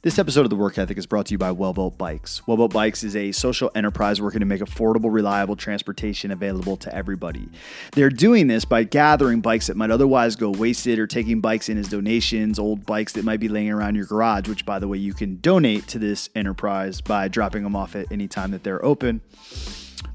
This episode of The Work Ethic is brought to you by Wellbuilt Bikes. Wellbuilt Bikes is a social enterprise working to make affordable, reliable transportation available to everybody. They're doing this by gathering bikes that might otherwise go wasted or taking bikes in as donations, old bikes that might be laying around your garage, which, by the way, you can donate to this enterprise by dropping them off at any time that they're open.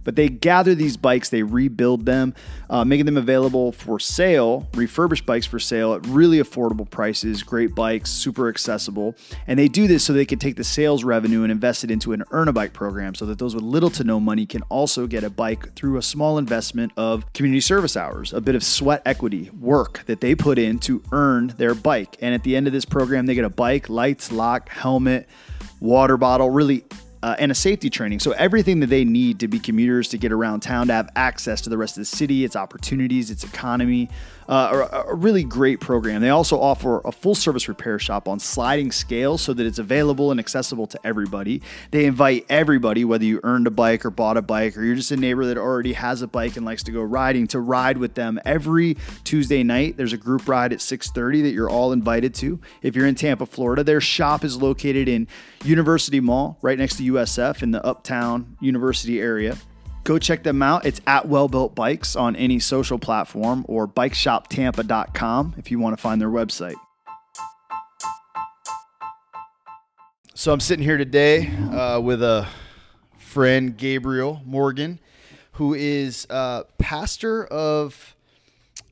But they gather these bikes, they rebuild them, uh, making them available for sale, refurbished bikes for sale at really affordable prices, great bikes, super accessible. And they do this so they can take the sales revenue and invest it into an earn a bike program so that those with little to no money can also get a bike through a small investment of community service hours, a bit of sweat equity, work that they put in to earn their bike. And at the end of this program, they get a bike, lights, lock, helmet, water bottle, really uh, and a safety training. So everything that they need to be commuters to get around town, to have access to the rest of the city, its opportunities, its economy. Uh, a, a, really great program. They also offer a full service repair shop on sliding scale so that it's available and accessible to everybody. They invite everybody, whether you earned a bike or bought a bike, or you're just a neighbor that already has a bike and likes to go riding, to ride with them every Tuesday night. There's a group ride at 6:30 that you're all invited to. If you're in Tampa, Florida, their shop is located in University Mall, right next to USF in the Uptown University area. Go check them out. It's at Wellbuilt Bikes on any social platform or bikeshoptampa.com if you want to find their website. So I'm sitting here today uh, with a friend, Gabriel Morgan, who is uh, pastor of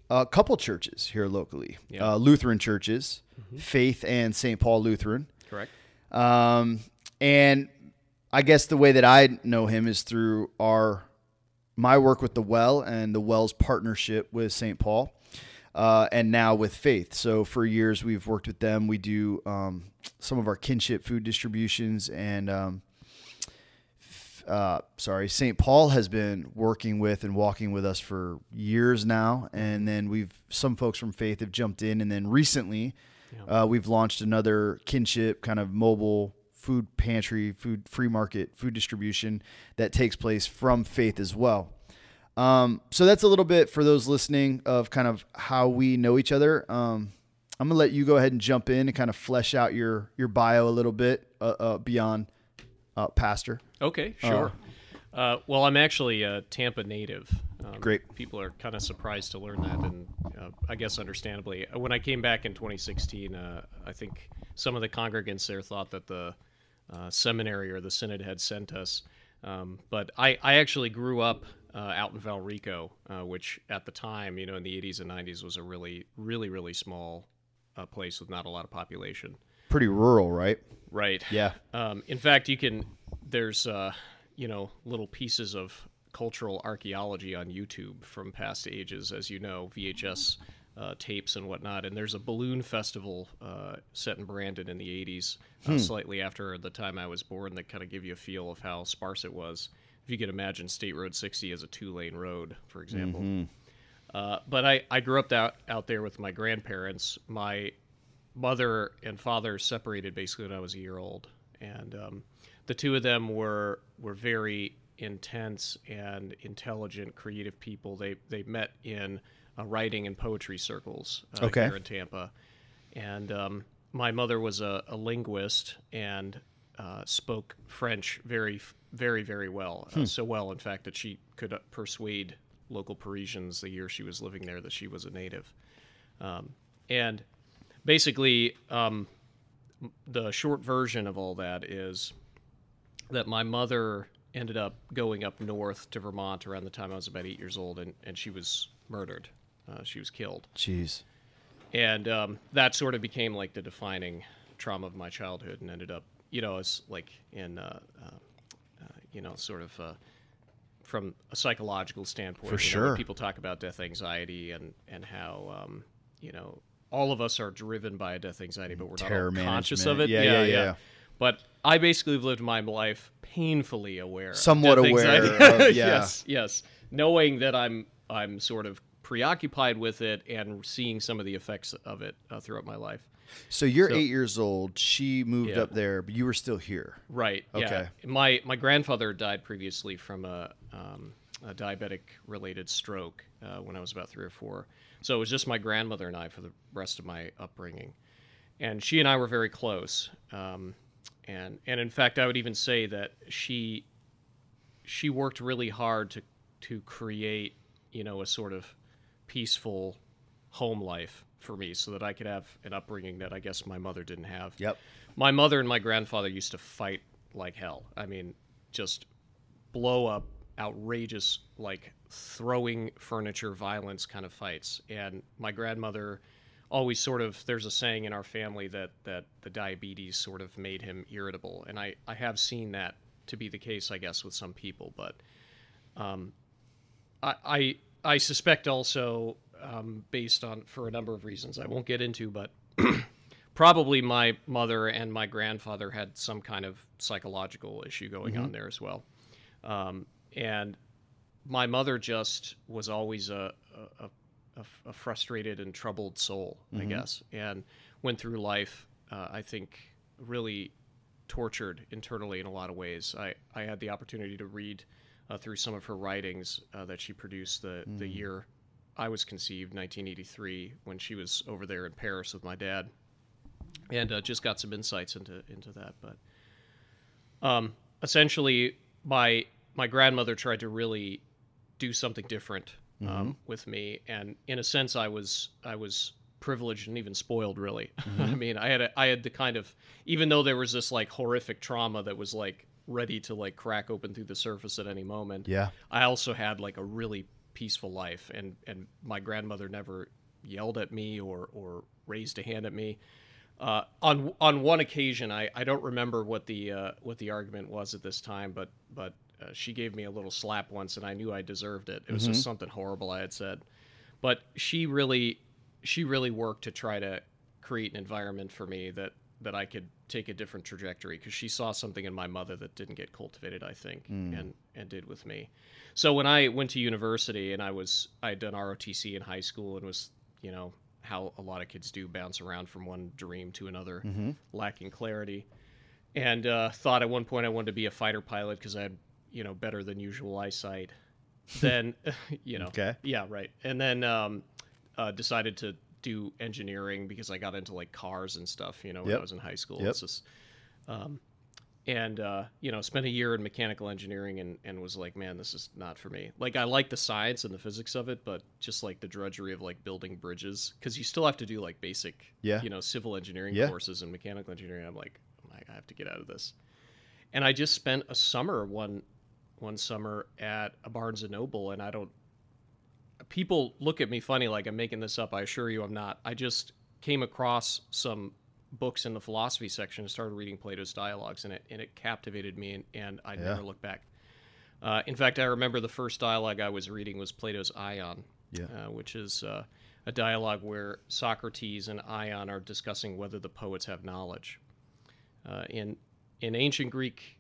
a couple churches here locally uh, Lutheran churches, mm-hmm. Faith and St. Paul Lutheran. Correct. Um, and I guess the way that I know him is through our my work with the Well and the Well's partnership with St. Paul, uh, and now with Faith. So for years we've worked with them. We do um, some of our kinship food distributions, and um, uh, sorry, St. Paul has been working with and walking with us for years now, and then we've some folks from Faith have jumped in, and then recently. Yeah. Uh, we've launched another kinship kind of mobile food pantry, food free market, food distribution that takes place from faith as well. Um, so that's a little bit for those listening of kind of how we know each other. Um, I'm gonna let you go ahead and jump in and kind of flesh out your your bio a little bit uh, uh, beyond uh, pastor. Okay, uh, sure. Uh, well, I'm actually a Tampa native. Um, Great. People are kind of surprised to learn that, and uh, I guess understandably. When I came back in 2016, I think some of the congregants there thought that the uh, seminary or the synod had sent us. Um, but I, I actually grew up uh, out in Valrico, uh, which at the time, you know, in the 80s and 90s was a really, really, really small uh, place with not a lot of population. Pretty rural, right? Right. Yeah. Um, in fact, you can, there's, uh, you know, little pieces of cultural archaeology on YouTube from past ages, as you know, VHS uh, tapes and whatnot. And there's a balloon festival uh, set in Brandon in the 80s, uh, hmm. slightly after the time I was born, that kind of give you a feel of how sparse it was. If you could imagine State Road 60 as a two lane road, for example. Mm-hmm. Uh, but I, I grew up out, out there with my grandparents. My mother and father separated basically when I was a year old. And um, the two of them were, were very intense and intelligent, creative people. They, they met in uh, writing and poetry circles uh, okay. here in Tampa. And um, my mother was a, a linguist and uh, spoke French very, very, very well. Uh, hmm. so well, in fact, that she could uh, persuade local Parisians the year she was living there that she was a native. Um, and basically, um, the short version of all that is that my mother ended up going up north to Vermont around the time I was about eight years old, and, and she was murdered. Uh, she was killed. Jeez. And um, that sort of became like the defining trauma of my childhood, and ended up, you know, as like in, uh, uh, uh you know, sort of uh, from a psychological standpoint. For sure. Know, people talk about death anxiety and and how, um, you know, all of us are driven by a death anxiety, but we're Terror not conscious of it. Yeah yeah, yeah, yeah, But I basically lived my life painfully aware, somewhat aware. Of, yeah. yes, yes, knowing that I'm I'm sort of preoccupied with it and seeing some of the effects of it uh, throughout my life. So you're so, eight years old. She moved yeah. up there, but you were still here. Right. Okay. Yeah. My my grandfather died previously from a, um, a diabetic related stroke uh, when I was about three or four. So it was just my grandmother and I for the rest of my upbringing. and she and I were very close. Um, and and in fact, I would even say that she she worked really hard to to create you know a sort of peaceful home life for me so that I could have an upbringing that I guess my mother didn't have. Yep. My mother and my grandfather used to fight like hell. I mean, just blow up outrageous like throwing furniture violence kind of fights. And my grandmother always sort of there's a saying in our family that that the diabetes sort of made him irritable and I I have seen that to be the case I guess with some people but um I I, I suspect also um, based on for a number of reasons I won't get into but probably my mother and my grandfather had some kind of psychological issue going on there as well. Um, and my mother just was always a, a, a, a frustrated and troubled soul, I guess, and went through life, uh, I think, really tortured internally in a lot of ways. I, I had the opportunity to read uh, through some of her writings uh, that she produced the, the year I was conceived, 1983, when she was over there in Paris with my dad, and uh, just got some insights into into that. But um, essentially, my my grandmother tried to really do something different um, with me, and in a sense, I was I was privileged and even spoiled. Really, I mean, I had a, I had the kind of even though there was this like horrific trauma that was like ready to like crack open through the surface at any moment. Yeah. I also had like a really peaceful life, and and my grandmother never yelled at me or or raised a hand at me. Uh, on on one occasion, I, I don't remember what the uh, what the argument was at this time, but but uh, she gave me a little slap once, and I knew I deserved it. It was just something horrible I had said, but she really she really worked to try to create an environment for me that that I could take a different trajectory because she saw something in my mother that didn't get cultivated, I think, and and did with me. So when I went to university and I was I had done ROTC in high school and was you know how a lot of kids do bounce around from one dream to another, lacking clarity, and uh, thought at one point I wanted to be a fighter pilot because I had you know better than usual eyesight. then you know Okay. yeah right and then um, uh, decided to do engineering because I got into like cars and stuff you know when Yep. I was in high school Yep. it's just um, and uh, you know spent a year in mechanical engineering and, and was like man this is not for me like i like the science and the physics of it but just like the drudgery of like building bridges because you still have to do like basic Yeah. you know civil engineering Yeah. courses and mechanical engineering i'm like I'm like, i have to get out of this and i just spent a summer one one summer at a barnes and noble and i don't people look at me funny like i'm making this up i assure you i'm not i just came across some books in the philosophy section and started reading plato's dialogues and it and it captivated me and, and i Yeah. never looked back uh, in fact i remember the first dialogue i was reading was plato's ion Yeah. uh, which is uh, a dialogue where socrates and ion are discussing whether the poets have knowledge uh, in in ancient greek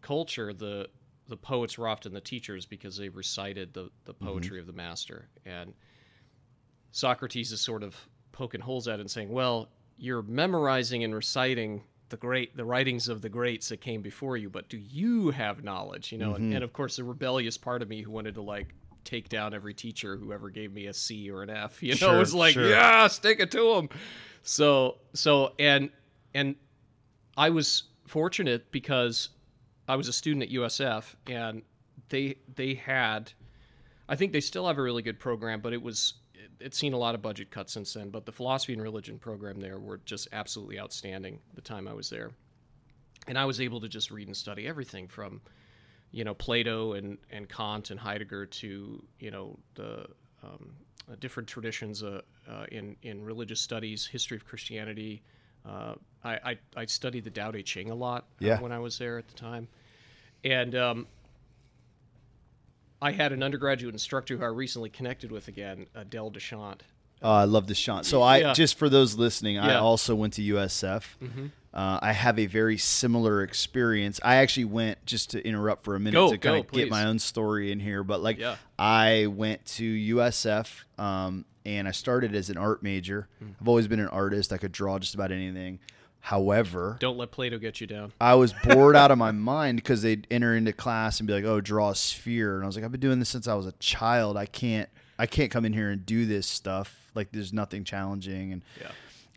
culture the the poets were often the teachers because they recited the, the mm-hmm. poetry of the master. And socrates is sort of poking holes at it and saying well you're memorizing and reciting the great the writings of the greats that came before you but do you have knowledge? You know and, mm-hmm. and of course the rebellious part of me who wanted to like take down every teacher who ever gave me a c or an f you know Sure, was like sure. yeah stick it to them so so and and I was fortunate because I was a student at USF and they they had I think they still have a really good program, but it was it, it's seen a lot of budget cuts since then. But the philosophy and religion program there were just absolutely outstanding the time I was there, and I was able to just read and study everything from you know Plato and and Kant and Heidegger to you know the um, different traditions uh, uh, in in religious studies, history of Christianity. Uh, I, I I studied the Tao Te Ching a lot uh, Yeah. when I was there at the time, and um, I had an undergraduate instructor who I recently connected with again, Adele deChant. Oh, I love deChant. So I Yeah. just for those listening, I also went to USF. Uh, I have a very similar experience. I actually went just to interrupt for a minute Go, to kind of get my own story in here, but like Yeah. I went to USF um, and I started as an art major. Hmm. I've always been an artist. I could draw just about anything. However, Don't let Plato get you down. I was bored out of my mind because they'd enter into class and be like, "Oh, draw a sphere," and I was like, "I've been doing this since I was a child. I can't, I can't come in here and do this stuff. Like, there's nothing challenging." And Yeah.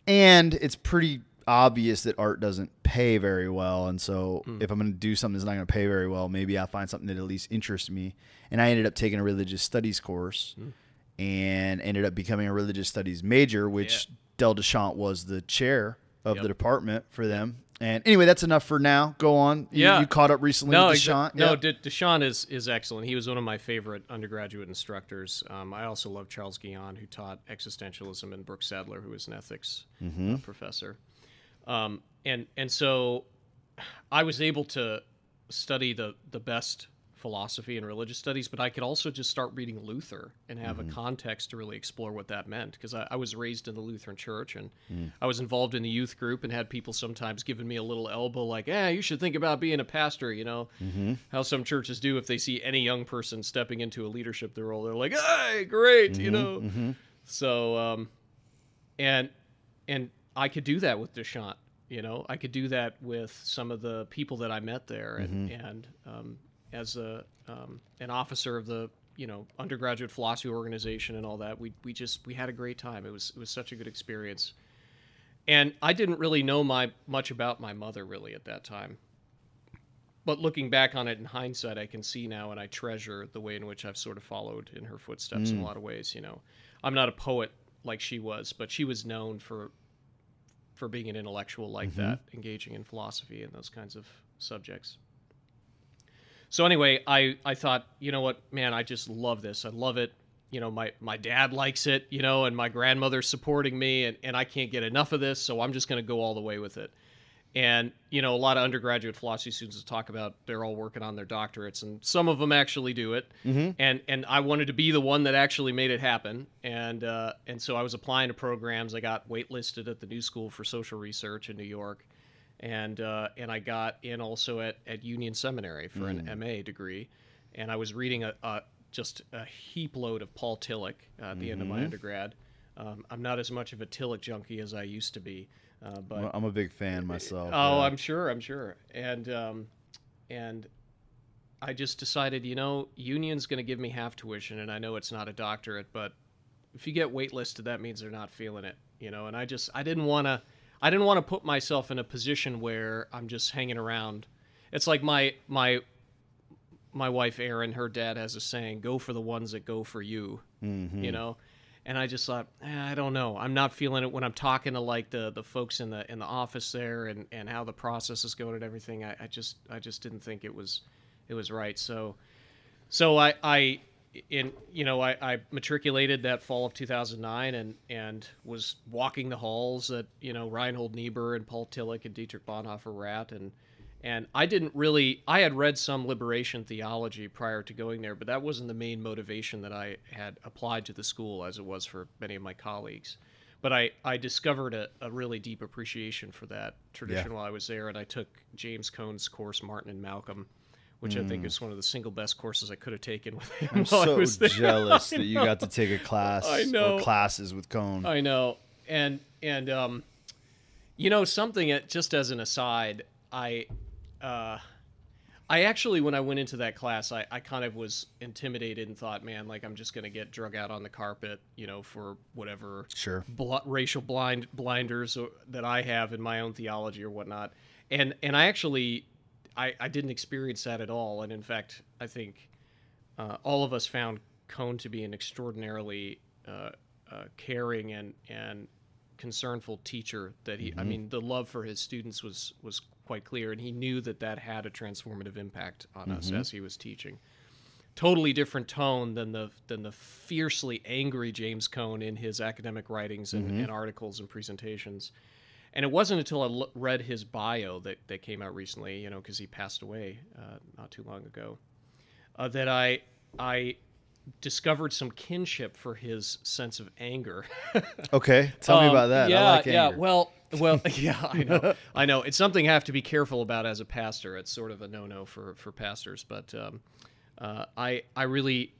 and it's pretty obvious that art doesn't pay very well, and so Hmm. if I'm going to do something that's not going to pay very well, maybe I'll find something that at least interests me. And I ended up taking a religious studies course, Hmm. And ended up becoming a religious studies major, which Dell deChant was the chair of Yep. the department for them. And anyway, that's enough for now. Go on. You, Yeah. you caught up recently No, with exa- deChant. no, De- deChant is is excellent. He was one of my favorite undergraduate instructors. Um, I also love Charles Guignon, who taught existentialism, and Brook Sadler, who was an ethics Mm-hmm. uh, professor. Um, and and so I was able to study the the best philosophy and religious studies, but I could also just start reading Luther and have Mm-hmm. a context to really explore what that meant. Because I, I was raised in the Lutheran Church and Mm. I was involved in the youth group and had people sometimes giving me a little elbow, like, "Yeah, you should think about being a pastor." You know Mm-hmm. how some churches do if they see any young person stepping into a leadership role, they're like, "Hey, great," Mm-hmm, you know. So, um, and and I could do that with deChant. You know, I could do that with some of the people that I met there, and Mm-hmm. and um, as a um, an officer of the you know undergraduate philosophy organization and all that, we we just we had a great time. It was it was such a good experience, and I didn't really know my much about my mother really at that time. But looking back on it in hindsight, I can see now, and I treasure the way in which I've sort of followed in her footsteps in a lot of ways. You know, I'm not a poet like she was, but she was known for for being an intellectual like that, engaging in philosophy and those kinds of subjects. So anyway, I I thought, you know what, man, I just love this. I love it. You know, my my dad likes it, you know, and my grandmother's supporting me and, and I can't get enough of this, so I'm just gonna go all the way with it. And, you know, a lot of undergraduate philosophy students talk about they're all working on their doctorates, and some of them actually do it. And and I wanted to be the one that actually made it happen. And uh, and so I was applying to programs. I got waitlisted at the New School for Social Research in New York, and uh, and I got in also at, at Union Seminary for an MA degree. And I was reading a, a just a heap load of Paul Tillich uh, at the end of my undergrad. Um, I'm not as much of a Tillich junkie as I used to be, uh, but I'm a big fan myself. Oh, yeah. I'm sure. I'm sure. And um, and I just decided, you know, Union's going to give me half tuition, and I know it's not a doctorate, but if you get waitlisted, that means they're not feeling it, you know. And I just, I didn't want to, I didn't want to put myself in a position where I'm just hanging around. It's like my my my wife Erin, her dad has a saying, "Go for the ones that go for you," you know. And I just thought, eh, I don't know. I'm not feeling it when I'm talking to like the the folks in the in the office there and and how the process is going and everything. I, I just I just didn't think it was it was right. So so I I in you know I, I matriculated that fall of 2009 and and was walking the halls that you know Reinhold Niebuhr and Paul Tillich and Dietrich Bonhoeffer were at and and I didn't really I had read some liberation theology prior to going there but that wasn't the main motivation that I had applied to the school as it was for many of my colleagues but I, I discovered a, a really deep appreciation for that tradition Yeah. while I was there and I took James Cone's course Martin and Malcolm which I think is one of the single best courses I could have taken with him Mm. I'm so jealous that you got to take a class I know. or classes with Cone. I know, and and um, you know something. Just as an aside, I, uh, I actually when I went into that class, I, I kind of was intimidated and thought, man, like I'm just gonna get drug out on the carpet, you know, for whatever Sure. bl- racial blind blinders or, that I have in my own theology or whatnot. And and I actually, I, I didn't experience that at all. And in fact, I think uh, all of us found Cone to be an extraordinarily uh, uh, caring and and concernful teacher. That he, I mean, the love for his students was was quite clear, and he knew that that had a transformative impact on us as he was teaching. Totally different tone than the than the fiercely angry James Cone in his academic writings and, and articles and presentations. And it wasn't until I read his bio that, that came out recently, you know, because he passed away uh, not too long ago, uh, that I I discovered some kinship for his sense of anger. Okay, tell me Um, about that. Yeah, I like yeah. Well, well, yeah. I know, I know. It's something I have to be careful about as a pastor. It's sort of a no-no for for pastors. But um, uh, I I really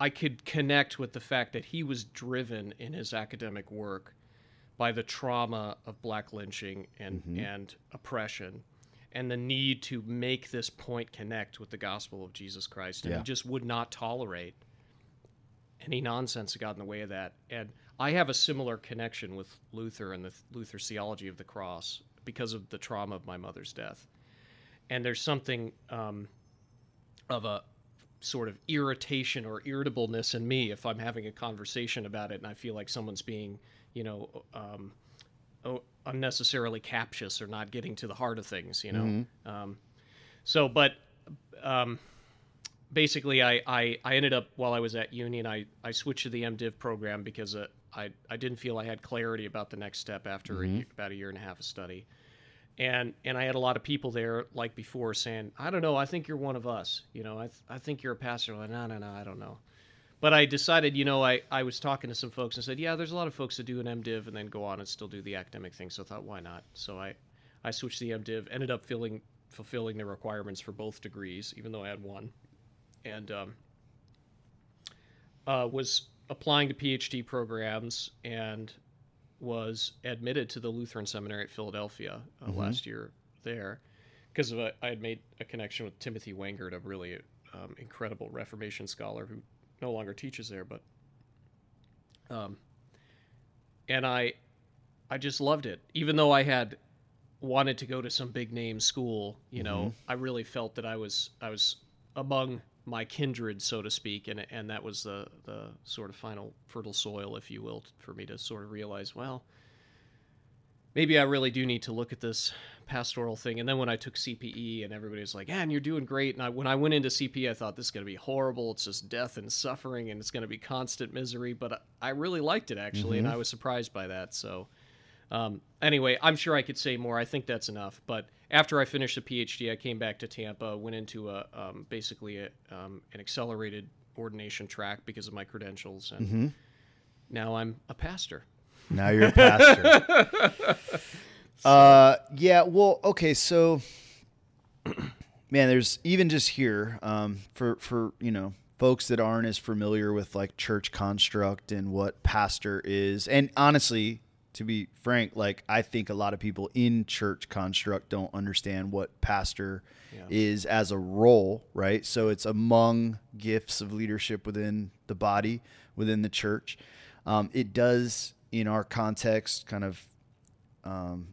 I could connect with the fact that he was driven in his academic work by the trauma of black lynching and and oppression. And the need to make this point connect with the gospel of Jesus Christ, and Yeah. he just would not tolerate any nonsense that got in the way of that. And I have a similar connection with Luther and the Luther theology of the cross because of the trauma of my mother's death. And there's something um, of a sort of irritation or irritableness in me if I'm having a conversation about it and I feel like someone's being, you know, um, oh, unnecessarily captious or not getting to the heart of things, you know. Um, so, but um, basically, I, I, I ended up while I was at Union, I, I switched to the MDiv program because uh, I I didn't feel I had clarity about the next step after a year, about a year and a half of study, and and I had a lot of people there like before saying, I don't know, I think you're one of us, you know, I th- I think you're a pastor. Like, no, no, no, I don't know. But I decided, you know, I, I was talking to some folks and said, yeah, there's a lot of folks that do an MDiv and then go on and still do the academic thing. So I thought, why not? So I, I switched to the MDiv, ended up filling, fulfilling the requirements for both degrees, even though I had one. And um, uh, was applying to PhD programs and was admitted to the Lutheran Seminary at Philadelphia uh, last year there because I had made a connection with Timothy Wengert, a really um, incredible Reformation scholar who no longer teaches there, but um, and I I just loved it, even though I had wanted to go to some big name school. You know, I really felt that I was I was among my kindred, so to speak, and and that was the the sort of final fertile soil, if you will, for me to sort of realize, well, maybe I really do need to look at this pastoral thing. And then when I took CPE and everybody was like, "Yeah, and you're doing great," and I, when I went into CPE, I thought this is going to be horrible. It's just death and suffering, and it's going to be constant misery. But I, I really liked it actually, and I was surprised by that. So. Um, anyway, I'm sure I could say more. I think that's enough. But after I finished the PhD, I came back to Tampa, went into a um, basically a, um, an accelerated ordination track because of my credentials, and now I'm a pastor. Now you're a pastor. uh, yeah. Well, okay. So, man, there's even just here um, for for you know folks that aren't as familiar with like church construct and what pastor is, and honestly, to be frank, like I think a lot of people in church construct don't understand what pastor Yeah. is as a role, right? So it's among gifts of leadership within the body, within the church. Um, it does, in our context, kind of, um,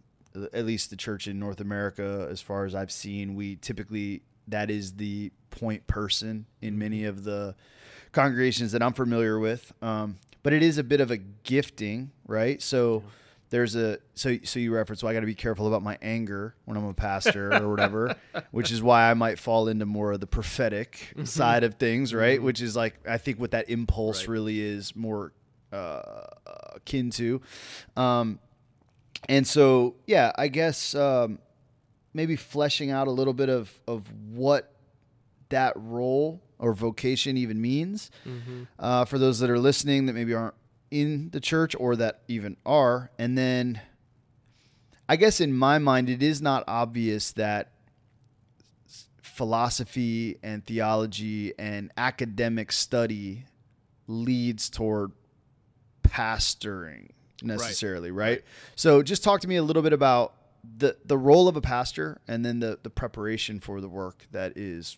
at least the church in North America, as far as I've seen, we typically that is the point person in many of the congregations that I'm familiar with. Um, but it is a bit of a gifting, right? So there's a so so you reference. Well, I got to be careful about my anger when I'm a pastor or whatever, which is why I might fall into more of the prophetic side of things, right? Which is like I think what that impulse Right. really is more uh, akin to. Um, and so yeah, I guess um, maybe fleshing out a little bit of of what that role or vocation even means uh, for those that are listening that maybe aren't in the church or that even are. And then I guess in my mind, it is not obvious that philosophy and theology and academic study leads toward pastoring necessarily, right? So just talk to me a little bit about the the role of a pastor and then the the preparation for the work that is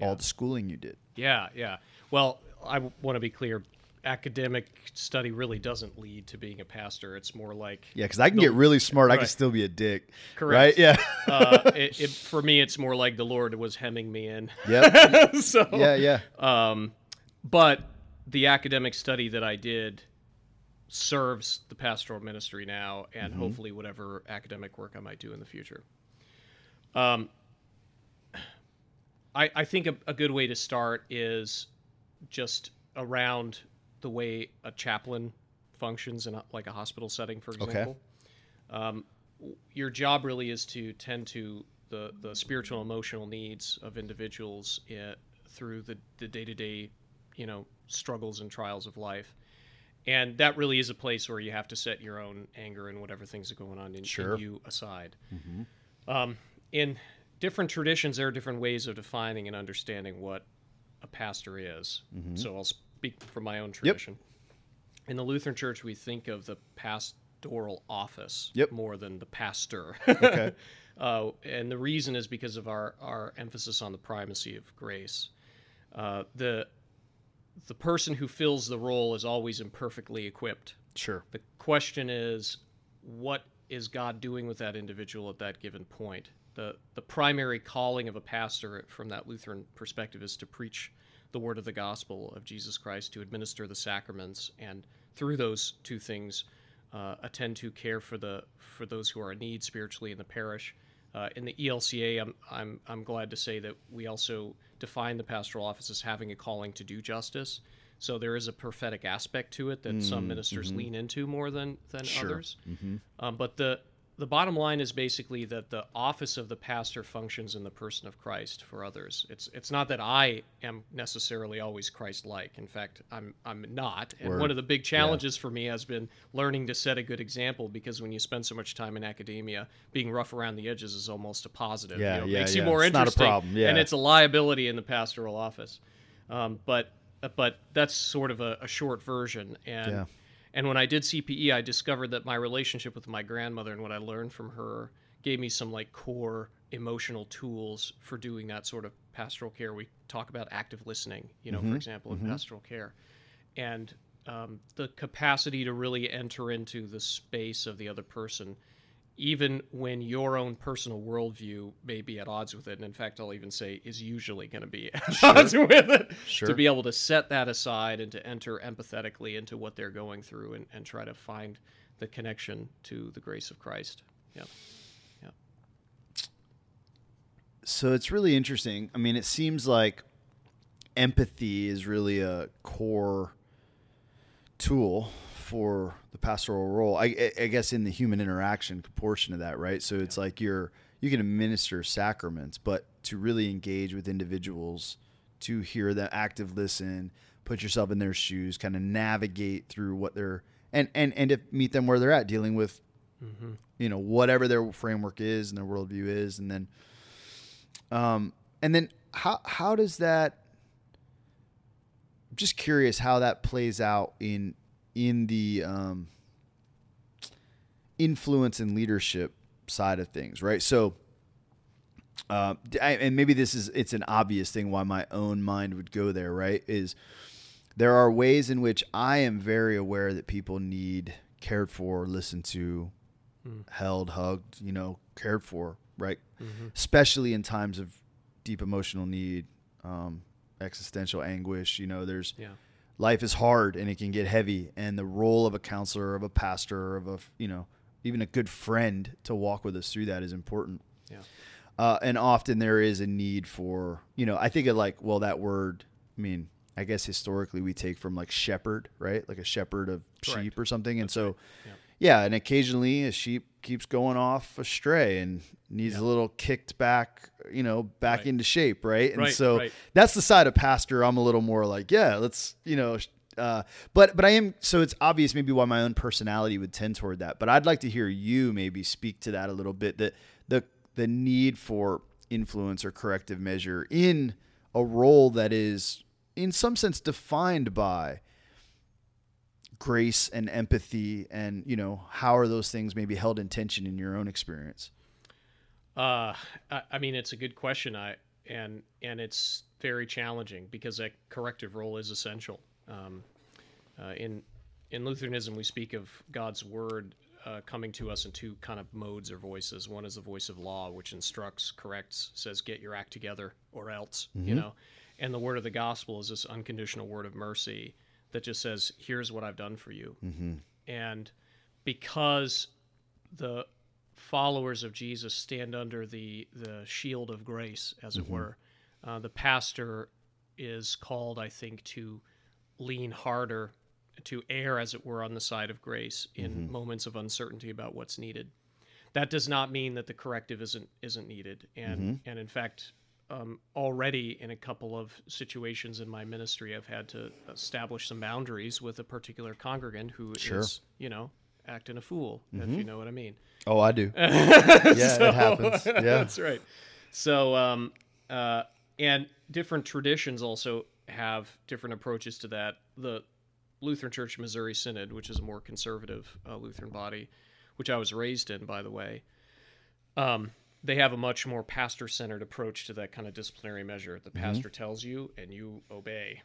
all the schooling you did. Yeah, yeah. Well, I want to be clear. Academic study really doesn't lead to being a pastor. It's more like Yeah, because I can get really smart. I can still be a dick. Correct. Right? Yeah. uh, it, it, for me, it's more like the Lord was hemming me in. Yeah. so Yeah. Yeah. Um, but the academic study that I did serves the pastoral ministry now, and hopefully whatever academic work I might do in the future. Um, I, I think a, a good way to start is just around the way a chaplain functions in a, like a hospital setting, for example. Um, your job really is to tend to the, the spiritual emotional needs of individuals uh, through the, the day-to-day you know struggles and trials of life and that really is a place where you have to set your own anger and whatever things are going on in, in you aside. Um, in different traditions there are different ways of defining and understanding what a pastor is. So i'll speak from my own tradition. In the lutheran church we think of the pastoral office Yep. more than the pastor. Okay. uh, and the reason is because of our, our emphasis on the primacy of grace. Uh, the the person who fills the role is always imperfectly equipped. Sure. The question is, what is God doing with that individual at that given point? The the primary calling of a pastor from that Lutheran perspective is to preach the word of the gospel of Jesus Christ, to administer the sacraments, and through those two things, uh, attend to care for the for those who are in need spiritually in the parish. Uh, in the ELCA, I'm, I'm I'm glad to say that we also define the pastoral office as having a calling to do justice. So there is a prophetic aspect to it that some ministers lean into more than than others. Um, but the the bottom line is basically that the office of the pastor functions in the person of Christ for others. It's it's not that I am necessarily always Christ-like. In fact, I'm I'm not. And Word. one of the big challenges for me has been learning to set a good example because when you spend so much time in academia, being rough around the edges is almost a positive. Yeah, you know, yeah, makes yeah. you more It's not a interesting. problem, yeah. And it's a liability in the pastoral office. Um, but but that's sort of a, a short version. And Yeah. And when I did CPE, I discovered that my relationship with my grandmother and what I learned from her gave me some like core emotional tools for doing that sort of pastoral care. We talk about active listening, you know, for example, in pastoral care, and um, the capacity to really enter into the space of the other person, even when your own personal worldview may be at odds with it. And in fact, I'll even say is usually going to be at odds with it. Sure. To be able to set that aside and to enter empathetically into what they're going through and, and try to find the connection to the grace of Christ. Yeah. Yeah. So it's really interesting. I mean, it seems like empathy is really a core tool for the pastoral role. I, I guess in the human interaction portion of that, right? So it's like you're you can administer sacraments, but to really engage with individuals, to hear them active listen, put yourself in their shoes, kind of navigate through what they're and and and to meet them where they're at, dealing with you know whatever their framework is and their worldview is, and then um, and then how how does that? I'm just curious how that plays out in in the um, influence and leadership side of things, right? So, uh, I, and maybe this is it's an obvious thing why my own mind would go there, right? Is there are ways in which I am very aware that people need cared for, listened to, held, hugged, you know, cared for, right? Especially in times of deep emotional need, um, existential anguish. You know, there's Yeah. Life is hard and it can get heavy, and the role of a counselor, of a pastor, of a you know, even a good friend to walk with us through that is important. Yeah. Uh, and often there is a need for, you know, I think of like, well, that word, I mean, I guess historically we take from like shepherd, right? Like a shepherd of Correct. sheep or something. And so, Yeah. yeah, and occasionally a sheep keeps going off astray and needs a little kicked back, you know, back Right. into shape, right? And Right, so right. that's the side of pastor I'm a little more like, yeah, let's, you know, uh, but but I am so it's obvious maybe why my own personality would tend toward that. But I'd like to hear you maybe speak to that a little bit. That the the need for influence or corrective measure in a role that is in some sense defined by grace and empathy and you know how are those things maybe held in tension in your own experience Uh, I, I mean, it's a good question. I and and it's very challenging because that corrective role is essential. Um, uh, in in Lutheranism, we speak of God's word uh, coming to us in two kind of modes or voices. One is the voice of law, which instructs, corrects, says, "Get your act together, or else," you know. And the word of the gospel is this unconditional word of mercy that just says, "Here's what I've done for you." Mm-hmm. And because the followers of Jesus stand under the the shield of grace, as it mm-hmm. were. Uh, the pastor is called, I think, to lean harder, to err, as it were, on the side of grace in mm-hmm. moments of uncertainty about what's needed. That does not mean that the corrective isn't isn't needed, and and in fact. Um, already in a couple of situations in my ministry, I've had to establish some boundaries with a particular congregant who is, Sure. you know, acting a fool, if you know what I mean. oh i do yeah it happens yeah That's right. So, um, uh, and different traditions also have different approaches to that. The Lutheran Church Missouri Synod, which is a more conservative uh, Lutheran body, which I was raised in, by the way, um, they have a much more pastor centered approach to that kind of disciplinary measure. The pastor tells you and you obey.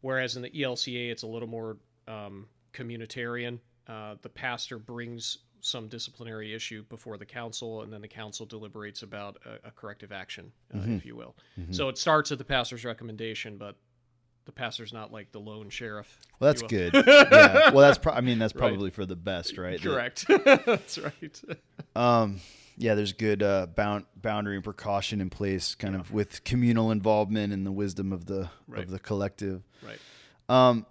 Whereas in the ELCA, it's a little more um, communitarian. Uh, the pastor brings some disciplinary issue before the council, and then the council deliberates about a, a corrective action, uh, if you will. So it starts at the pastor's recommendation, but the pastor's not like the lone sheriff. Well, that's good. yeah. Well, that's. Pro- I mean, that's Right. probably for the best, right? That- Correct. that's right. Um, yeah, there's good uh, bound, boundary and precaution in place, kind of with communal involvement and the wisdom of the Right. of the collective. right. Um,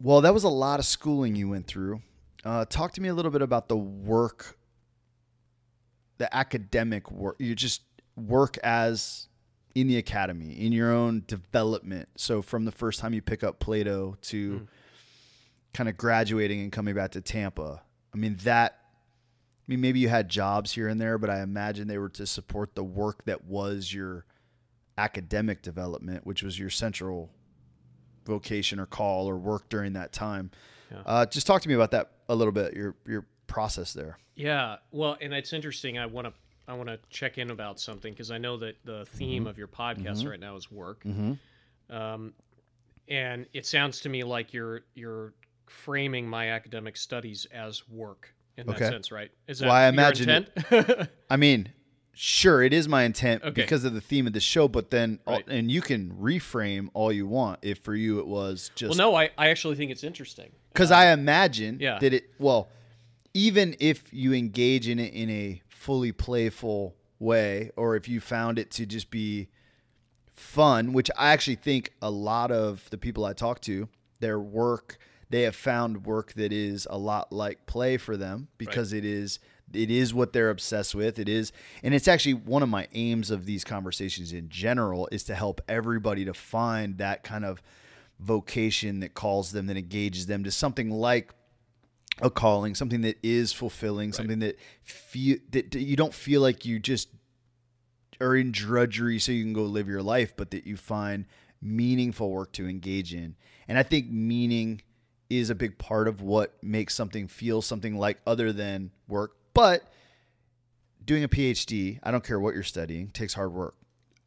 well, that was a lot of schooling you went through. Uh, talk to me a little bit about the work, the academic work. You just work as in the academy, in your own development. So from the first time you pick up Plato to kind of graduating and coming back to Tampa. I mean that. Mean, maybe you had jobs here and there, but I imagine they were to support the work that was your academic development, which was your central vocation or call or work during that time. Yeah. Uh, just talk to me about that a little bit. Your your process there. Yeah, well, and it's interesting. I want to I want to check in about something because I know that the theme of your podcast right now is work, um, and it sounds to me like you're you're framing my academic studies as work in that Okay. sense, right? Is that Well, I your imagine it- intent? I mean, sure, it is my intent Okay. because of the theme of the show, but then Right. and you can reframe all you want if for you it was just well, no, I, I actually think it's interesting. Because I um, imagine yeah. that it, well, even if you engage in it in a fully playful way, or if you found it to just be fun, which I actually think a lot of the people I talk to, their work, they have found work that is a lot like play for them because it is it is what they're obsessed with. It is, and it's actually one of my aims of these conversations in general is to help everybody to find that kind of vocation that calls them, that engages them to something like a calling, something that is fulfilling, something that feel that that you don't feel like you just are in drudgery so you can go live your life, but that you find meaningful work to engage in. And I think meaning is a big part of what makes something feel something like other than work. But doing a PhD, I don't care what you're studying, takes hard work,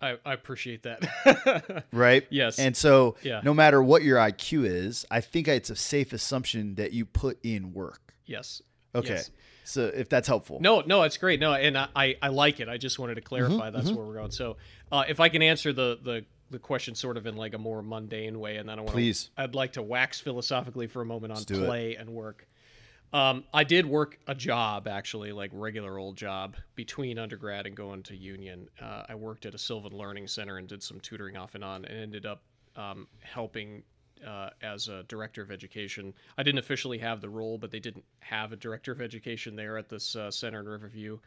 I, I appreciate that. right? Yes. And so Yeah. no matter what your IQ is, I think it's a safe assumption that you put in work. yes. Okay. Yes. So if that's helpful. No, no, it's great. No, and I, I, I like it. I just wanted to Mm-hmm, clarify that's where we're going. So, uh, if I can answer the, the the question sort of in like a more mundane way, and then I want to Please. I'd like to wax philosophically for a moment on play and work. Um, I did work a job actually, like regular old job between undergrad and going to Union. Uh, I worked at a Sylvan Learning Center and did some tutoring off and on, and ended up um, helping uh, as a director of education. I didn't officially have the role, but they didn't have a director of education there at this uh, center in Riverview.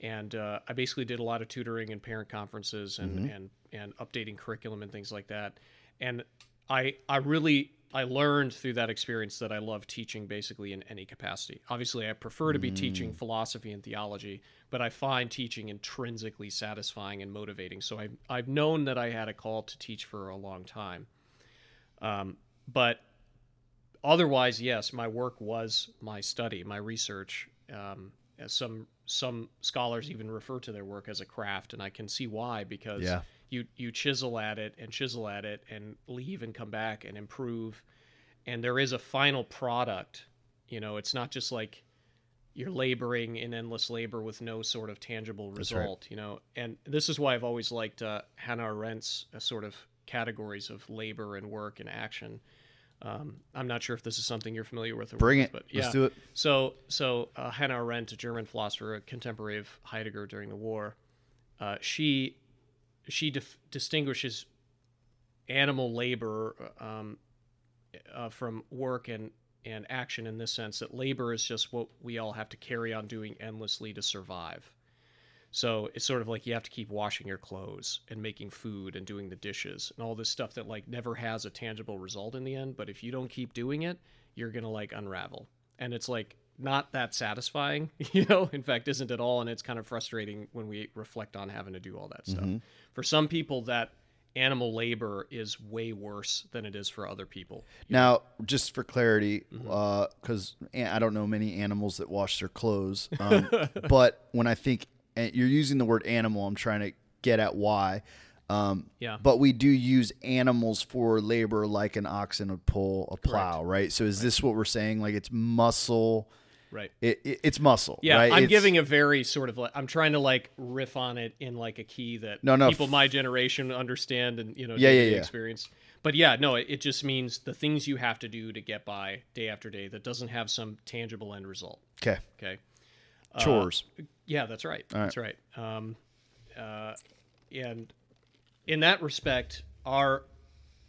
And uh, I basically did a lot of tutoring and parent conferences and, and, and updating curriculum and things like that. And I I really I learned through that experience that I love teaching basically in any capacity. Obviously, I prefer to be teaching philosophy and theology, but I find teaching intrinsically satisfying and motivating. So I've I've known that I had a call to teach for a long time. Um, but otherwise, yes, my work was my study, my research. Um, as some some scholars even refer to their work as a craft, and I can see why because Yeah. you you chisel at it and chisel at it and leave and come back and improve, and there is a final product. You know, it's not just like you're laboring in endless labor with no sort of tangible right. result. You know, and this is why I've always liked uh, Hannah Arendt's uh, sort of categories of labor and work and action. Um, I'm not sure if this is something you're familiar with. Or Bring it. But yeah. Let's do it. So, so uh, Hannah Arendt, a German philosopher, a contemporary of Heidegger during the war, uh, she she dif- distinguishes animal labor um, uh, from work and and action in this sense that labor is just what we all have to carry on doing endlessly to survive. So it's sort of like you have to keep washing your clothes and making food and doing the dishes and all this stuff that like never has a tangible result in the end. But if you don't keep doing it, you're gonna like unravel. And it's like not that satisfying, you know, in fact, isn't at all. And it's kind of frustrating when we reflect on having to do all that stuff. For some people, that animal labor is way worse than it is for other people. Now, just for clarity, Mm-hmm. because I don't know many animals that wash their clothes, um, but when I think and you're using the word animal, I'm trying to get at why. Um, Yeah. But we do use animals for labor, like an oxen would pull a plow, right? So is this what we're saying? Like it's muscle. Right. It, it, it's muscle. Yeah, right? I'm It's- giving a very sort of like I'm trying to like riff on it in like a key that No, no, people f- my generation understand and you know Yeah, yeah, yeah. experience. But yeah, no, it, it just means the things you have to do to get by day after day that doesn't have some tangible end result. okay Okay. chores. Yeah, that's right. Right. That's right. Um, uh, and in that respect, our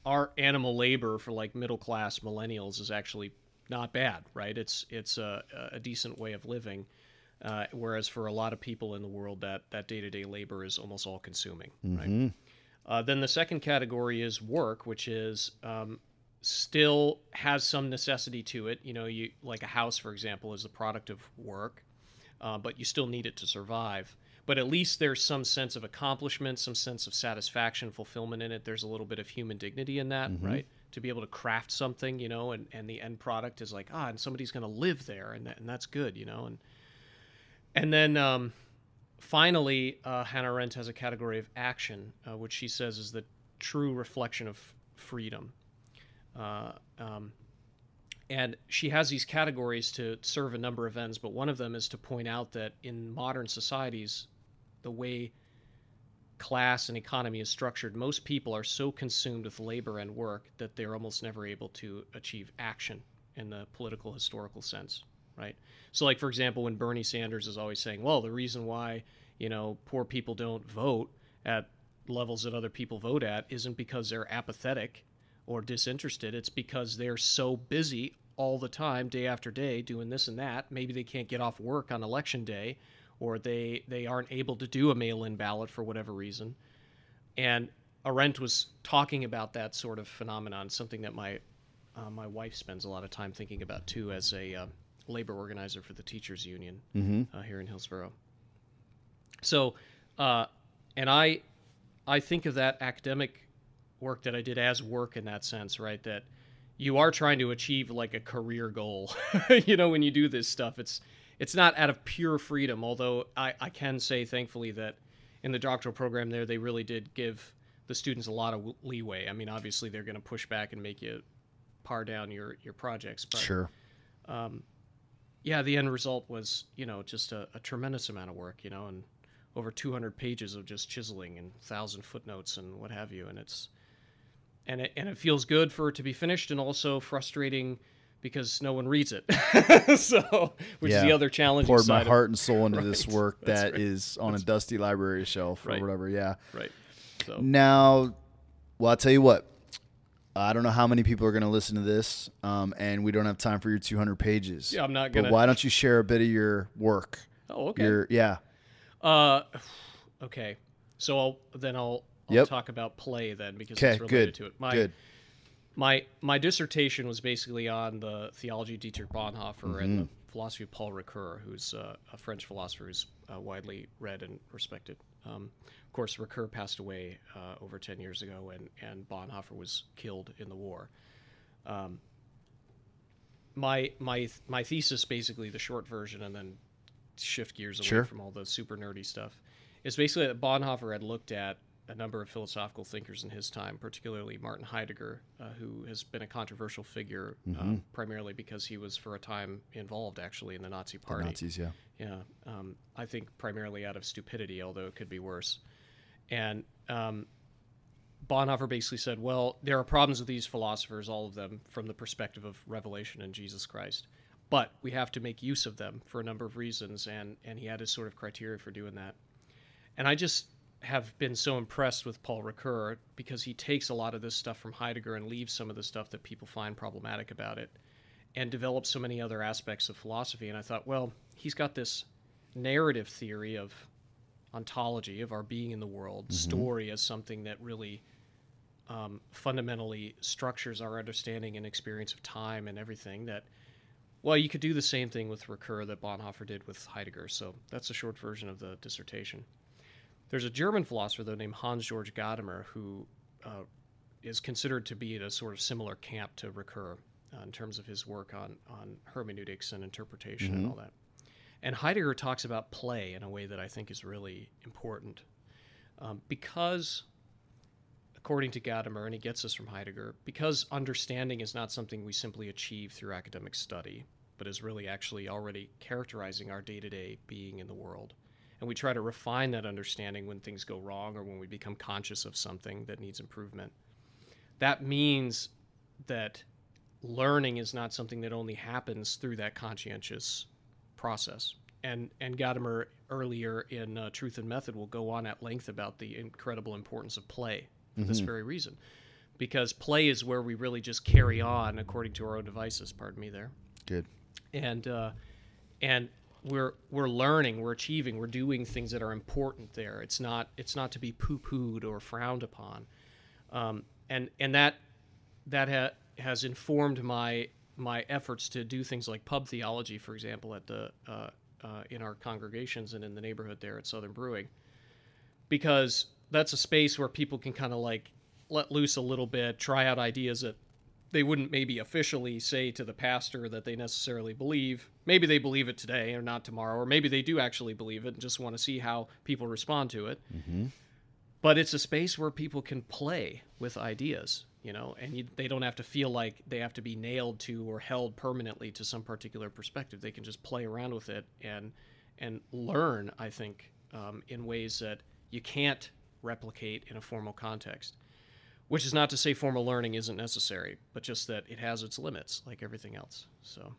our animal labor for like middle class millennials is actually not bad, right? It's it's a, a decent way of living. Uh, whereas for a lot of people in the world, that that day to day labor is almost all consuming, right? Uh, then the second category is work, which is um, still has some necessity to it. You know, you like a house, for example, is the product of work uh, but you still need it to survive. But at least there's some sense of accomplishment, some sense of satisfaction, fulfillment in it. There's a little bit of human dignity in that, right? To be able to craft something, you know, and, and the end product is like, ah, and somebody's going to live there, and, that, and that's good, you know. And and then um, finally, uh, Hannah Arendt has a category of action, uh, which she says is the true reflection of freedom. Uh, um, and she has these categories to serve a number of ends, but one of them is to point out that in modern societies, the way class and economy is structured, most people are so consumed with labor and work that they're almost never able to achieve action in the political historical sense, right? So, like for example, when Bernie Sanders is always saying, "Well, the reason why you know poor people don't vote at levels that other people vote at isn't because they're apathetic or disinterested. It's because they're so busy all the time, day after day, doing this and that. Maybe they can't get off work on election day, or they they aren't able to do a mail-in ballot for whatever reason. And Arendt was talking about that sort of phenomenon, something that my uh, my wife spends a lot of time thinking about too, as a uh, labor organizer for the teachers union uh, here in Hillsborough. So, uh, and I, I think of that academic work that I did as work in that sense, right? That you are trying to achieve like a career goal. you know, when you do this stuff, it's it's not out of pure freedom. Although I, I can say, thankfully, that in the doctoral program there, they really did give the students a lot of leeway. I mean, obviously, they're going to push back and make you pare down your your projects, but Sure. Um, yeah, the end result was, you know, just a, a tremendous amount of work, you know, and over 200 pages of just chiseling and 1,000 footnotes and what have you. And it's, and it, and it feels good for it to be finished and also frustrating because no one reads it. so, which is the other challenge. Poured my heart and soul into this work That's that right. is on a dusty library shelf Right. or whatever. Yeah. Right. So, Now, well, I'll tell you what. I don't know how many people are going to listen to this, um, and we don't have time for your 200 pages. Yeah, I'm not But gonna- why don't you share a bit of your work? oh, okay. Your yeah. Uh, okay. So I'll, then I'll, I'll Yep. talk about play then because it's related Good. to it. My, Good. my my dissertation was basically on the theology of Dietrich Bonhoeffer and the philosophy of Paul Ricoeur, who's uh, a French philosopher who's uh, widely read and respected. Um, of course, Ricoeur passed away uh, over ten years ago, and and Bonhoeffer was killed in the war. Um, my my my thesis, basically the short version, and then shift gears away Sure. from all the super nerdy stuff, is basically that Bonhoeffer had looked at a number of philosophical thinkers in his time, particularly Martin Heidegger, uh, who has been a controversial figure uh, primarily because he was for a time involved actually in the Nazi party. Nazis, yeah. Yeah, um, I think primarily out of stupidity, although it could be worse. And um, Bonhoeffer basically said, well, there are problems with these philosophers, all of them, from the perspective of revelation in Jesus Christ. But we have to make use of them for a number of reasons, and, and he had his sort of criteria for doing that. And I just have been so impressed with Paul Ricoeur because he takes a lot of this stuff from Heidegger and leaves some of the stuff that people find problematic about it and develops so many other aspects of philosophy. And I thought, well, he's got this narrative theory of ontology, of our being in the world, story as something that really um, fundamentally structures our understanding and experience of time and everything that well you could do the same thing with Ricoeur that Bonhoeffer did with Heidegger. So that's a short version of the dissertation there's a German philosopher though named Hans Georg Gadamer who uh, is considered to be in a sort of similar camp to Ricoeur uh, in terms of his work on on hermeneutics and interpretation and all that and Heidegger talks about play in a way that I think is really important um, because according to Gadamer, and he gets this from Heidegger, because understanding is not something we simply achieve through academic study, but is really actually already characterizing our day to day being in the world. And we try to refine that understanding when things go wrong or when we become conscious of something that needs improvement. That means that learning is not something that only happens through that conscientious process. And, and Gadamer earlier in uh, Truth and Method will go on at length about the incredible importance of play for this very reason. Because play is where we really just carry on according to our own devices, pardon me there Good. and uh, and we're we're learning, we're achieving, we're doing things that are important there. It's not it's not to be poo pooed or frowned upon, um, and and that that ha- has informed my my efforts to do things like pub theology, for example, at the uh, uh, in our congregations and in the neighborhood there at Southern Brewing, because that's a space where people can kind of like let loose a little bit, try out ideas that they wouldn't maybe officially say to the pastor that they necessarily believe. Maybe they believe it today or not tomorrow, or maybe they do actually believe it and just want to see how people respond to it. But it's a space where people can play with ideas, you know, and you, they don't have to feel like they have to be nailed to or held permanently to some particular perspective. They can just play around with it and and learn. I think um, in ways that you can't replicate in a formal context. Which is not to say formal learning isn't necessary, but just that it has its limits, like everything else. So,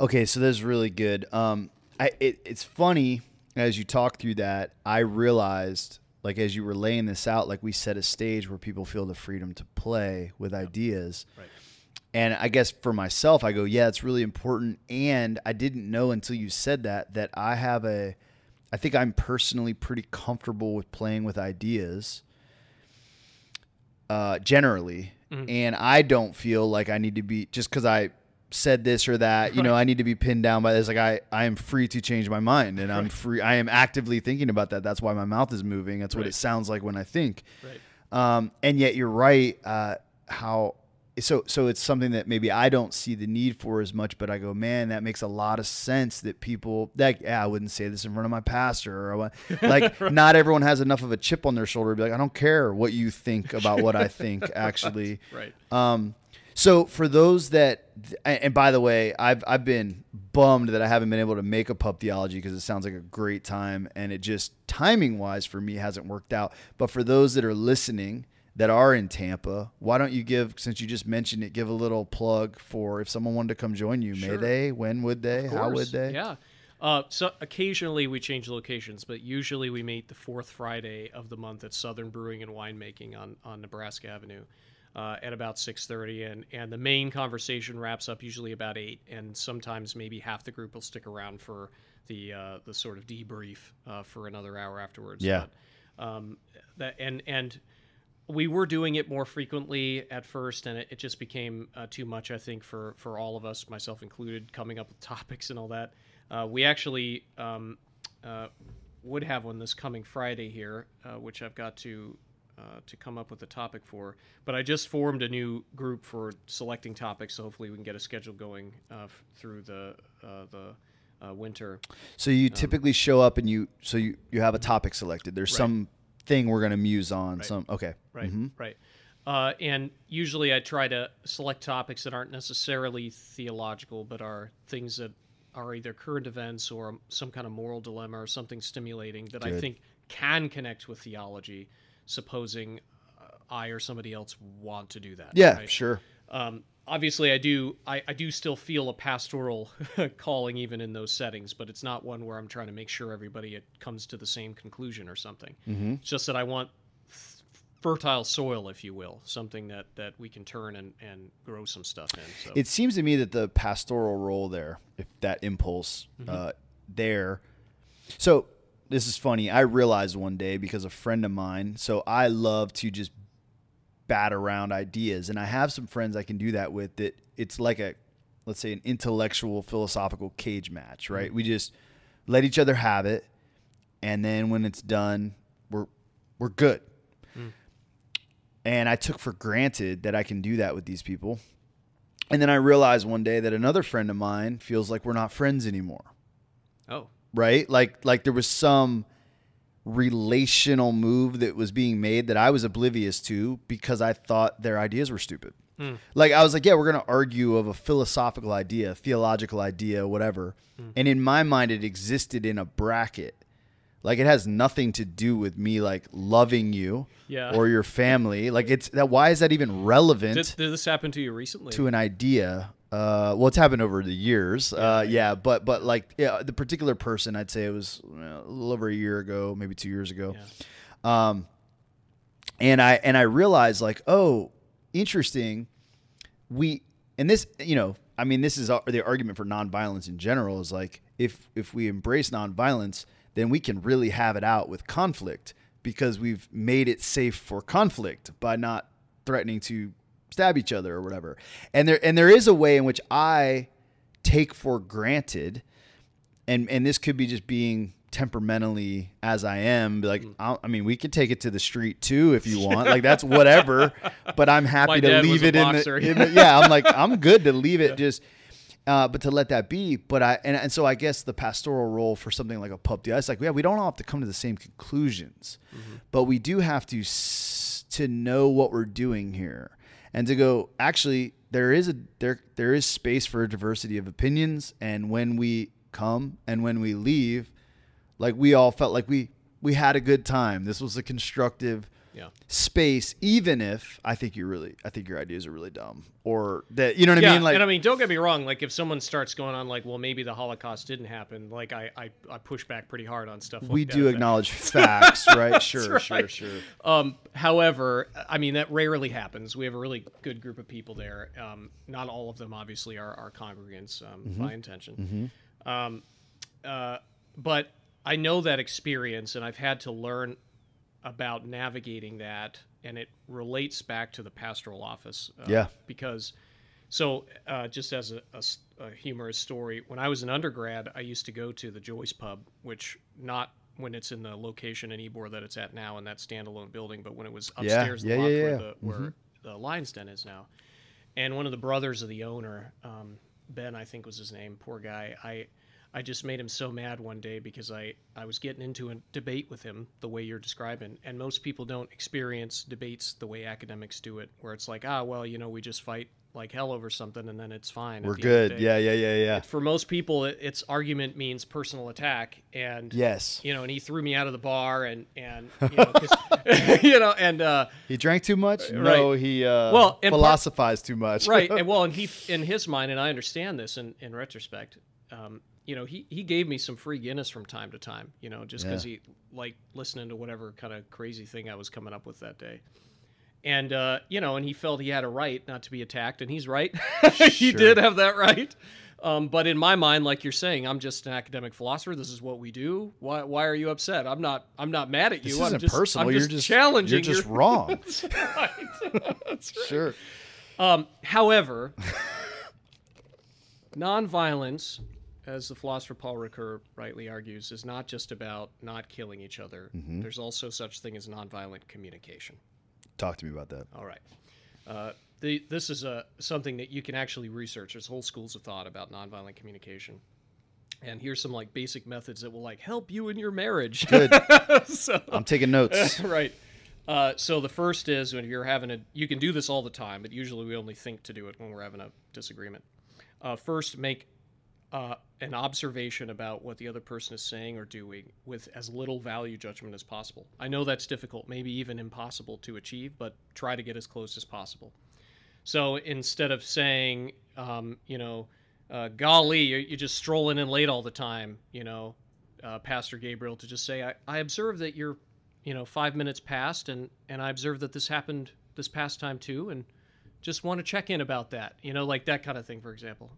Okay, so that's really good. Um, I it, it's funny as you talk through that. I realized, like as you were laying this out, like we set a stage where people feel the freedom to play with ideas. right. And I guess for myself, I go, yeah, it's really important. And I didn't know until you said that that I have a, I think I'm personally pretty comfortable with playing with ideas. Uh, generally, and I don't feel like I need to be just because I said this or that. You know, I need to be pinned down by this. Like I, I am free to change my mind, and I'm free. I am actively thinking about that. That's why my mouth is moving. That's what Right. it sounds like when I think. Right. Um, and yet you're right. Uh, how so? So it's something that maybe I don't see the need for as much, but I go, man, that makes a lot of sense. That people that yeah, I wouldn't say this in front of my pastor or. Like, not everyone has enough of a chip on their shoulder to be like, I don't care what you think about what I think. Actually, Right. um, so for those that, and and by the way, I've I've been bummed that I haven't been able to make a pub theology because it sounds like a great time, and it just timing wise for me hasn't worked out. But for those that are listening that are in Tampa, why don't you give, since you just mentioned it, give a little plug for if someone wanted to come join you? sure. May they? When would they? How would they? Yeah. Uh, so occasionally we change locations, but usually we meet the fourth Friday of the month at Southern Brewing and Winemaking on, on Nebraska Avenue uh, at about 6.30. And, and the main conversation wraps up usually about 8, and sometimes maybe half the group will stick around for the, uh, the sort of debrief uh, for another hour afterwards. Yeah. But, um, that, and, and we were doing it more frequently at first, and it, it just became uh, too much, I think, for, for all of us, myself included, coming up with topics and all that. Uh, we actually um, uh, would have one this coming Friday here, uh, which I've got to uh, to come up with a topic for. But I just formed a new group for selecting topics, so hopefully we can get a schedule going uh, f- through the uh, the uh, winter. So you typically show up and you, so you you have a topic selected. There's Right. some thing we're gonna muse on. Some okay. Right, Mhm. right. Uh, and usually I try to select topics that aren't necessarily theological, but are things that are either current events or some kind of moral dilemma or something stimulating that I think can connect with theology, supposing uh, I or somebody else want to do that. Yeah, right? sure. um, obviously i do I, I do still feel a pastoral calling even in those settings but it's not one where i'm trying to make sure everybody it comes to the same conclusion or something Mm-hmm. it's just that i want f- fertile soil if you will something that that we can turn and and grow some stuff in so It seems to me that the pastoral role there, if that impulse uh, there. So this is funny. I realized one day because a friend of mine. So I love to just bat around ideas, and I have some friends I can do that with. That it's like a, let's say, an intellectual philosophical cage match, right? Mm-hmm. We just let each other have it, and then when it's done, we're we're good. Mm. And I took for granted that I can do that with these people. And then I realized one day that another friend of mine feels like we're not friends anymore. oh Right? Like like there was some relational move that was being made that I was oblivious to because I thought their ideas were stupid. Hmm. Like I was like, yeah, we're going to argue of a philosophical idea, theological idea, whatever. Hmm. And in my mind it existed in a bracket. Like it has nothing to do with me like loving you Yeah. or your family. Like it's that why is that even relevant? Did, did this happen to you recently? to an idea. Uh, well, it's happened over the years. Uh, yeah, but but like yeah, the particular person, I'd say it was a little over a year ago, maybe two years ago. Um, and I and I realized like, oh, interesting. We and this, you know, I mean, this is uh, the argument for nonviolence in general is like if if we embrace nonviolence, then we can really have it out with conflict because we've made it safe for conflict by not threatening to stab each other or whatever. And there and there is a way in which I take for granted and and this could be just being temperamentally as I am. Like, Mm. I'll, I mean, we could take it to the street too if you want. Like, that's whatever. But I'm happy to leave it in the, in the. Yeah, I'm like, I'm good to leave it just. Uh, but to let that be, but I and, and so I guess the pastoral role for something like a pub deal, it's like yeah, we don't all have to come to the same conclusions, but we do have to s- to know what we're doing here, and to go actually there is a there there is space for a diversity of opinions, and when we come and when we leave, like we all felt like we we had a good time. This was a constructive yeah. space, even if I think you're really I think your ideas are really dumb or that you know what yeah, I mean. Like and I mean, don't get me wrong. Like, if someone starts going on, like, well, maybe the Holocaust didn't happen. Like, I, I, I push back pretty hard on stuff. Like we that. do acknowledge facts, right? Sure, sure, right. sure. Um, however, I mean that rarely happens. We have a really good group of people there. Um, not all of them, obviously, are congregants um, Mm-hmm. by intention. Um, uh, but I know that experience, and I've had to learn about navigating that, and it relates back to the pastoral office. Uh, Yeah. Because, so uh, just as a humorous story, when I was an undergrad, I used to go to the Joyce Pub, which not when it's in the location in Ybor that it's at now in that standalone building, but when it was upstairs yeah, the loft yeah, where, yeah. the, where the Lions Den is now. And one of the brothers of the owner, um, Ben, I think was his name, poor guy. I, I just made him so mad one day because I, I was getting into a debate with him the way you're describing. And most people don't experience debates the way academics do it, where it's like, ah, well, you know, we just fight like hell over something and then it's fine. We're the end of the good. Yeah, yeah, yeah, yeah. For most people, it, it's argument means personal attack. And, Yes. you know, and he threw me out of the bar and, and you know, you know, and, uh, He drank too much? No, Right. he uh, Well, and part- philosophized too much. right and well and he in his mind and i understand this in, in retrospect um, you know he, he gave me some free guinness from time to time you know just because Yeah. he liked listening to whatever kind of crazy thing i was coming up with that day and uh, you know and he felt he had a right not to be attacked and he's right he did have that right um, but in my mind like you're saying i'm just an academic philosopher this is what we do why, why are you upset i'm not i'm not mad at you This i'm isn't just personal. i'm you're just, just challenging You're just your- wrong. That's right. That's right. sure. Um, however, nonviolence, as the philosopher Paul Ricoeur rightly argues, is not just about not killing each other. Mm-hmm. There's also such thing as nonviolent communication. Talk to me about that. All right. Uh, the, this is a, something that you can actually research. There's whole schools of thought about nonviolent communication. And here's some like basic methods that will like help you in your marriage. Good. so, I'm taking notes. right. Uh, so the first is when you're having a, you can do this all the time, but usually we only think to do it when we're having a disagreement. Uh, first, make uh, an observation about what the other person is saying or doing with as little value judgment as possible. I know that's difficult, maybe even impossible to achieve, but try to get as close as possible. So instead of saying, um, you know, uh, golly, you're, you're just strolling in late all the time, you know, uh, Pastor Gabriel, to just say, I, I observe that you're, you know, five minutes past, and, and I observe that this happened this past time too, and just want to check in about that, you know, like that kind of thing, for example.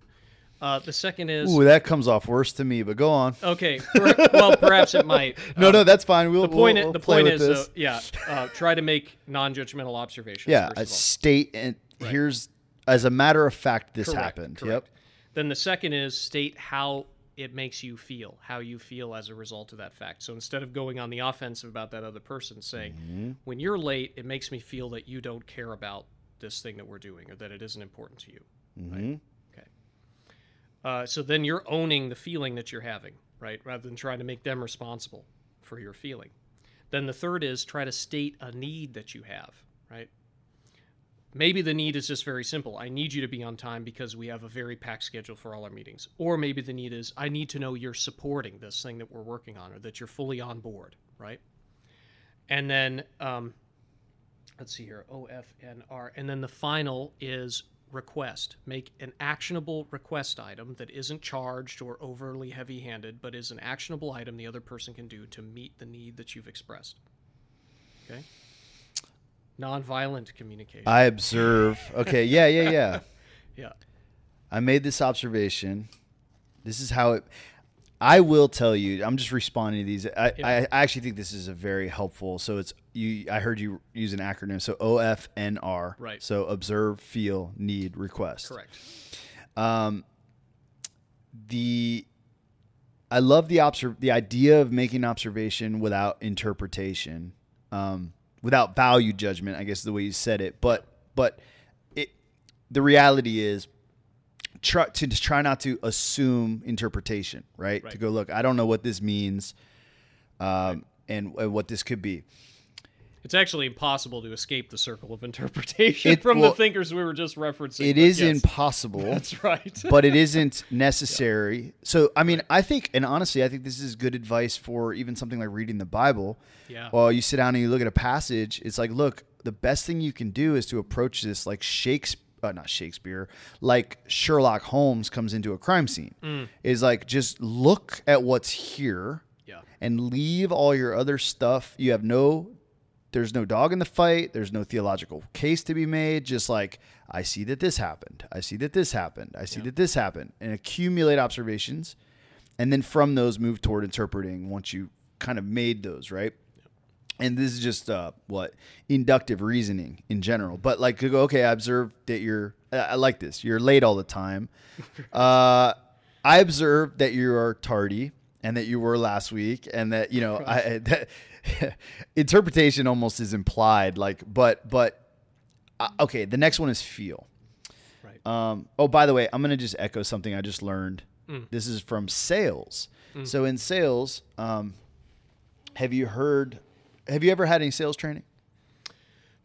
Uh, the second is Ooh, that comes off worse to me, but go on. okay. per- well, perhaps it might. No, Uh, no, that's fine. We'll, the point. we'll, we'll the point is, uh, yeah, uh, try to make non-judgmental observations. yeah, first a of all. state and here's as a matter of fact this Correct, happened. correct. Then the second is state how it makes you feel, how you feel as a result of that fact. So instead of going on the offensive about that other person, saying, Mm-hmm. when you're late, it makes me feel that you don't care about this thing that we're doing or that it isn't important to you. Mm-hmm. Okay. Uh, so then you're owning the feeling that you're having, right? Rather than trying to make them responsible for your feeling. Then the third is try to state a need that you have, right? Maybe the need is just very simple. I need you to be on time because we have a very packed schedule for all our meetings. Or maybe the need is I need to know you're supporting this thing that we're working on or that you're fully on board, right? And then, um, let's see here, OFNR. And then the final is request. Make an actionable request item that isn't charged or overly heavy handed, but is an actionable item the other person can do to meet the need that you've expressed. Okay? Nonviolent communication. I observe. Okay, yeah, yeah, yeah. yeah. I made this observation. This is how it. I will tell you. I'm just responding to these. I, Yeah. I actually think this is a very helpful. So it's you. I heard you use an acronym. So OFNR. Right. So observe, feel, need, request. Correct. Um, the I love the observ the idea of making observation without interpretation, um, without value judgment. I guess the way you said it, but but it the reality is try to try not to assume interpretation, right? Right. To go look, I don't know what this means, um, and, and what this could be. It's actually impossible to escape the circle of interpretation It- from well, the thinkers we were just referencing. It is yes, impossible. That's right. but it isn't necessary. So, I mean, I think, and honestly, I think this is good advice for even something like reading the Bible. Yeah. Well, you sit down and you look at a passage, it's like, look, the best thing you can do is to approach this like Shakespeare. Uh, not Shakespeare, like Sherlock Holmes comes into a crime scene. Mm. Is like just look at what's here yeah. and leave all your other stuff. You have no, there's no dog in the fight. There's no theological case to be made. Just like, I see that this happened. I see that this happened. I see that this happened. And accumulate observations. And then from those, move toward interpreting once you kind of made those, right? And this is just uh, what inductive reasoning in general. But like, go, okay, I observed that you're, I I like this. You're late all the time. Uh, I observed that you are tardy and that you were last week, and that you know, I that, interpretation almost is implied. Like, but but uh, okay, the next one is feel. Right. Um, oh, by the way, I'm gonna just echo something I just learned. Mm. This is from sales. So in sales, um, have you heard? Have you ever had any sales training?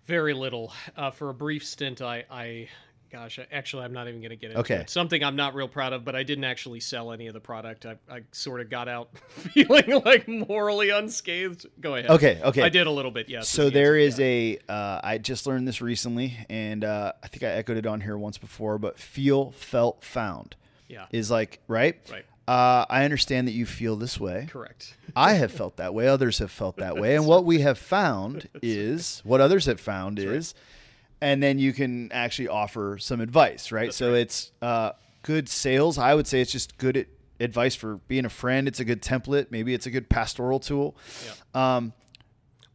Very little. Uh, for a brief stint, I, I, gosh, actually, I'm not even going to get into Okay. it. Something I'm not real proud of, but I didn't actually sell any of the product. I, I sort of got out feeling like morally unscathed. Go ahead. Okay, okay. I did a little bit, yes. So is the there answer. a. Uh, I just learned this recently, and uh, I think I echoed it on here once before. But feel, felt, found Yeah. is like right. Right. Uh, I understand that you feel this way. Correct. I have felt that way. Others have felt that way. And what we have found is what others have found is, and then you can actually offer some advice, right? so it's uh, good sales. I would say it's just good at advice for being a friend. It's a good template. Maybe it's a good pastoral tool. Um,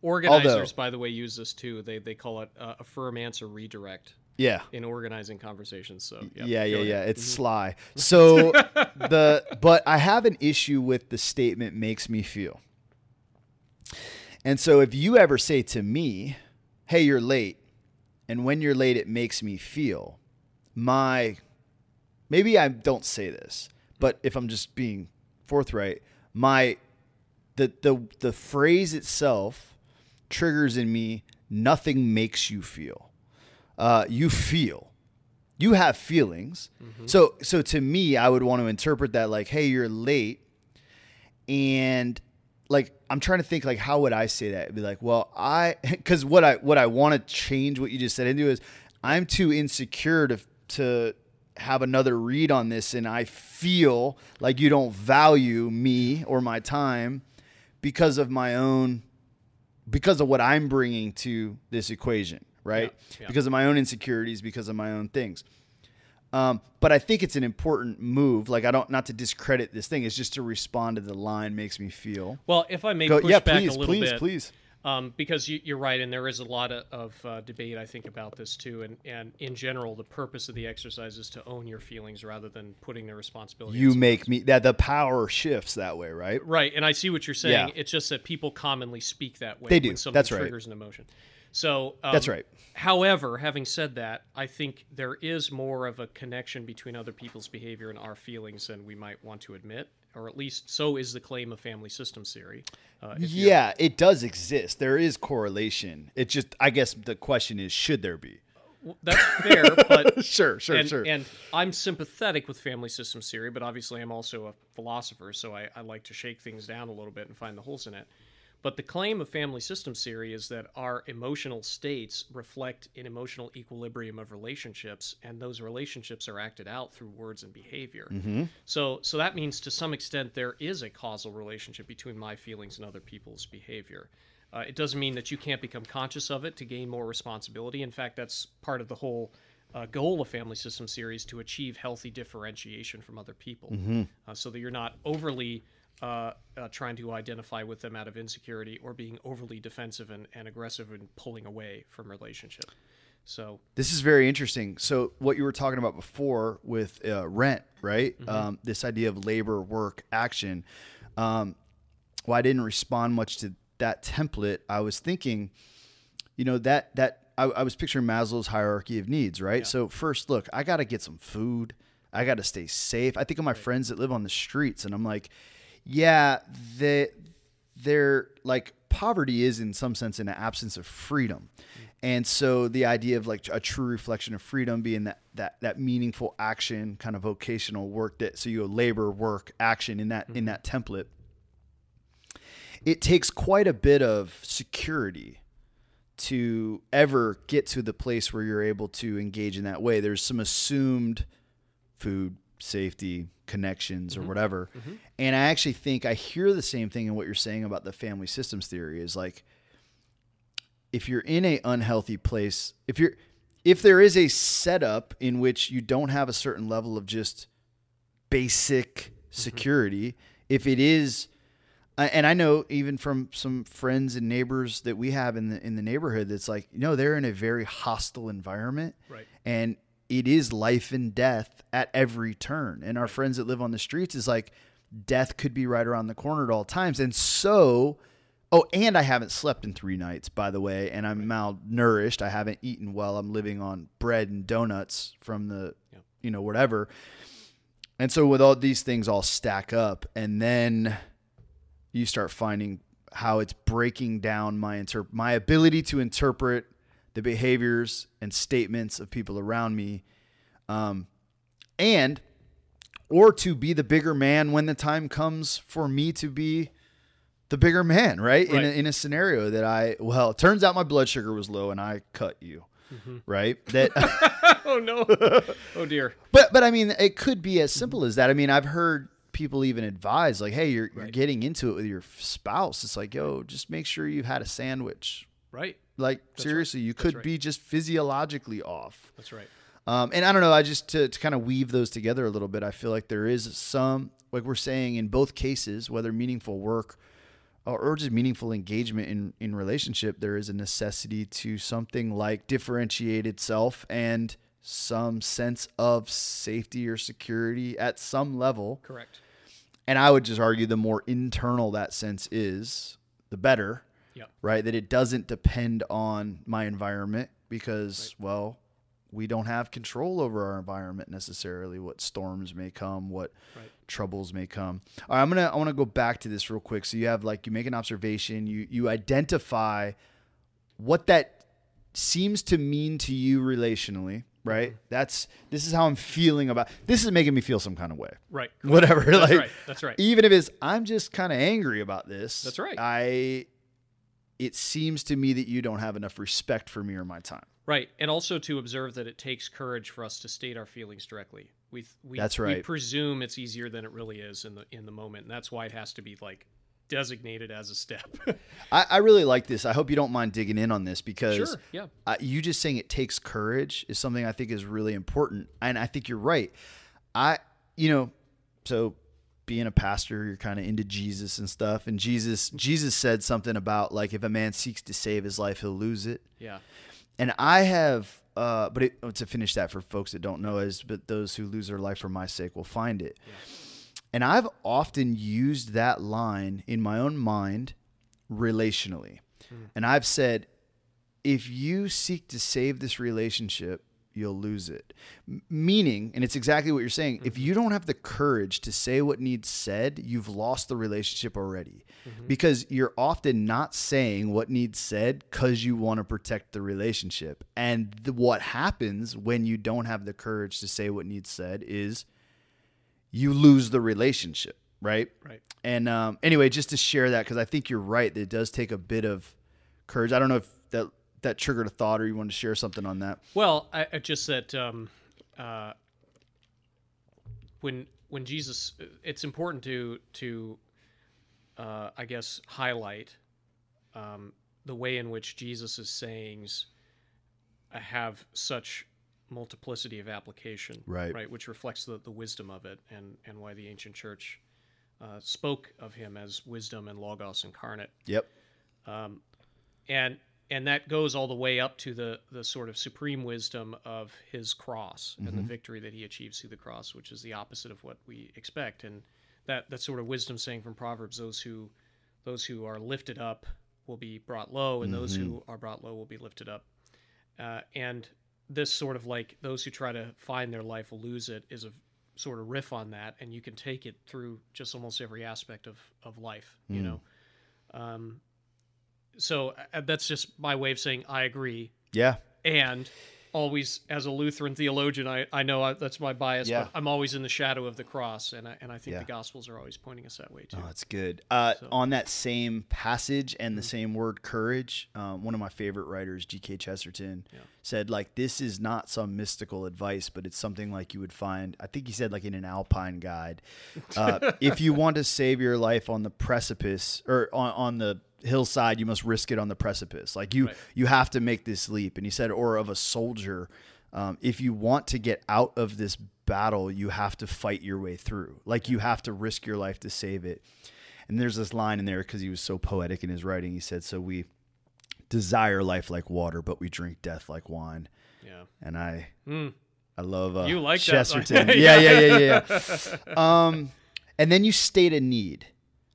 Organizers, by the way, use this too. They, they call it uh, affirm, answer, redirect yeah. in organizing conversations. So yeah, yeah, yeah, go yeah. ahead. It's mm-hmm. sly. So the but I have an issue with the statement makes me feel. And so if you ever say to me, "Hey, you're late," and when you're late it makes me feel, my maybe I don't say this, but if I'm just being forthright, my the the the phrase itself triggers in me nothing makes you feel. Uh, you feel you have feelings. So so to me, I would want to interpret that like, hey, you're late, and like I'm trying to think like how would I say that? It'd be like, well, I because what I what I want to change what you just said into is I'm too insecure to to have another read on this, and I feel like you don't value me or my time because of my own because of what I'm bringing to this equation, right? Yeah, yeah. Because of my own insecurities, because of my own things. Um, but I think it's an important move. Like I don't not to discredit this thing. It's just to respond to the line makes me feel. Well, if I may Go, push yeah, back please, a little please, bit, please. um, because you, you're right, and there is a lot of, of uh, debate, I think, about this too. And, and in general, the purpose of the exercise is to own your feelings rather than putting the responsibility. You make me that the power shifts that way, right? Right, and I see what you're saying. Yeah. It's just that people commonly speak that way. They do. When something That's right. triggers an emotion. So um, That's right. However, having said that, I think there is more of a connection between other people's behavior and our feelings than we might want to admit, or at least so is the claim of family systems theory. Uh, Yeah, it does exist. There is correlation. It just, I guess, the question is, should there be? w- that's fair, but Sure, sure, and, sure. and I'm sympathetic with family systems theory, but obviously I'm also a philosopher, so I, I like to shake things down a little bit and find the holes in it. But the claim of family systems theory is that our emotional states reflect an emotional equilibrium of relationships, and those relationships are acted out through words and behavior. Mm-hmm. So, so that means to some extent there is a causal relationship between my feelings and other people's behavior. Uh, it doesn't mean that you can't become conscious of it to gain more responsibility. In fact, that's part of the whole uh, goal of Family Systems Theory to achieve healthy differentiation from other people, uh, so that you're not overly uh, uh, trying to identify with them out of insecurity or being overly defensive and, and aggressive and pulling away from relationship. So This is very interesting. So, what you were talking about before with uh, rent, right? Um, this idea of labor, work, action. Um, well, I didn't respond much to that template. I was thinking, you know, that that I, I was picturing Maslow's hierarchy of needs, right? So, first, look, I got to get some food. I got to stay safe. I think of my friends that live on the streets, and I'm like, yeah, they they're like poverty is in some sense an absence of freedom. And so the idea of like a true reflection of freedom being that that that meaningful action, kind of vocational work that so you labor, work, action in that in mm-hmm. that template. It takes quite a bit of security to ever get to the place where you're able to engage in that way. There's some assumed food safety connections or mm-hmm. whatever. Mm-hmm. And I actually think I hear the same thing in what you're saying about the family systems theory is like if you're in a unhealthy place, if you're if there is a setup in which you don't have a certain level of just basic mm-hmm. security, if it is and I know even from some friends and neighbors that we have in the in the neighborhood that's like, you know, they're in a very hostile environment Right. and it is life and death at every turn. And our friends that live on the streets is like death could be right around the corner at all times. And so, oh, and I haven't slept in three nights, by the way, and I'm malnourished. I haven't eaten well. I'm living on bread and donuts from the, Yep. you know, whatever. And so, with all these things all stack up, and then you start finding how it's breaking down my inter- my ability to interpret the behaviors and statements of people around me, um, and or to be the bigger man when the time comes for me to be the bigger man, right? In, a, in a scenario that I well, it turns out my blood sugar was low and I cut you, right? That. oh no, oh dear. But but I mean, it could be as simple as that. I mean, I've heard people even advise like, "Hey, you're, you're getting into it with your spouse. It's like, yo, just make sure you've had a sandwich. Right. Like right. seriously, you could right. be just physiologically off. That's right. Um, and I don't know. I just to, to kind of weave those together a little bit. I feel like there is some, like we're saying in both cases, whether meaningful work or, or just meaningful engagement in in relationship, there is a necessity to something like differentiated self and some sense of safety or security at some level. Correct. And I would just argue the more internal that sense is, the better Yeah. right? That it doesn't depend on my environment because, well, we don't have control over our environment necessarily. What storms may come, what Right. troubles may come. All right, I'm gonna I want to go back to this real quick. So you have like you make an observation, you you identify what that seems to mean to you relationally, right? Mm-hmm. That's this is how I'm feeling about. This is making me feel some kind of way Right. whatever. That's like, right. That's right. Even if it's, I'm just kind of angry about this. That's right. I. It seems to me that you don't have enough respect for me or my time. Right, and also to observe that it takes courage for us to state our feelings directly. We we That's We right. presume it's easier than it really is in the in the moment, and that's why it has to be like designated as a step. I, I really like this. I hope you don't mind digging in on this because sure. Yeah. uh, you just saying it takes courage is something I think is really important, and I think you're right. I, you know, so being a pastor, you're kind of into Jesus and stuff, and Jesus, Jesus said something about like if a man seeks to save his life, he'll lose it. Yeah. and I have, uh, but it, oh, to finish that for folks that don't know is, but those who lose their life for my sake will find it. And I've often used that line in my own mind relationally, and I've said, if you seek to save this relationship, you'll lose it. M- meaning, and it's exactly what you're saying, mm-hmm. if you don't have the courage to say what needs said, you've lost the relationship already. Mm-hmm. Because you're often not saying what needs said because you want to protect the relationship. And the, what happens when you don't have the courage to say what needs said is you lose the relationship, right? Right. And um, anyway, just to share that, because I think you're right, that it does take a bit of courage. I don't know if that that triggered a thought, or you wanted to share something on that? Well, I, I just that um, uh, when when Jesus, it's important to to uh, I guess highlight um, the way in which Jesus' sayings have such multiplicity of application, right? Right, which reflects the, the wisdom of it, and and why the ancient church uh, spoke of him as wisdom and logos incarnate. Yep. Um, and and that goes all the way up to the the sort of supreme wisdom of his cross mm-hmm. and the mm-hmm. victory that he achieves through the cross, which is the opposite of what we expect. And that that sort of wisdom saying from Proverbs: those who those who are lifted up will be brought low, and mm-hmm. those who mm-hmm. are brought low will be lifted up. Uh, and this sort of like those who try to find their life will lose it is a sort of riff on that, and you can take it through just almost every aspect of of life. Mm. You know. Um, so uh, that's just my way of saying I agree. Yeah. And always, as a Lutheran theologian, I, I know I, that's my bias, yeah. but I'm always in the shadow of the cross, and I, and I think yeah. the Gospels are always pointing us that way too. Oh, that's good. Uh, so. On that same passage and the mm-hmm. same word, courage, um, one of my favorite writers, G.K. Chesterton, yeah. said like this is not some mystical advice, but it's something like you would find. I think he said like in an Alpine guide. Uh, if you want to save your life on the precipice or on, on the hillside you must risk it on the precipice. Like you right. you have to make this leap. And he said or of a soldier um, if you want to get out of this battle you have to fight your way through. Like you have to risk your life to save it. And there's this line in there because he was so poetic in his writing. He said so we desire life like water but we drink death like wine. Yeah. And i mm. i love uh, you like chesterton. yeah yeah yeah yeah yeah. Um and then you state a need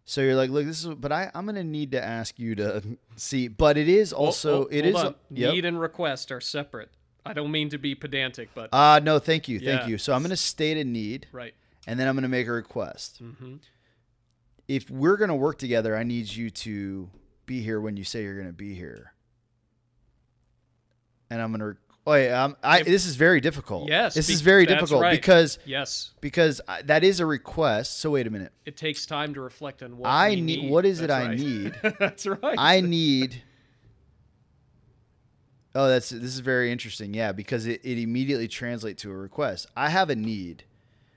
so you're like, look, this is, but I, I'm going to need to ask you to see. But it is also, well, it is yep. need and request are separate. I don't mean to be pedantic, but uh no, thank you, thank yeah. you. So I'm going to state a need, right, and then I'm going to make a request. Mm-hmm. If we're going to work together, I need you to be here when you say you're going to be here, and I'm going to Oh yeah, um, I, this is very difficult. Yes, this is very difficult right. because yes, because I, that is a request. So wait a minute. It takes time to reflect on what I need. need. What is that's it right. I need? that's right. I need. Oh, that's this is very interesting. Yeah, because it, it immediately translates to a request. I have a need.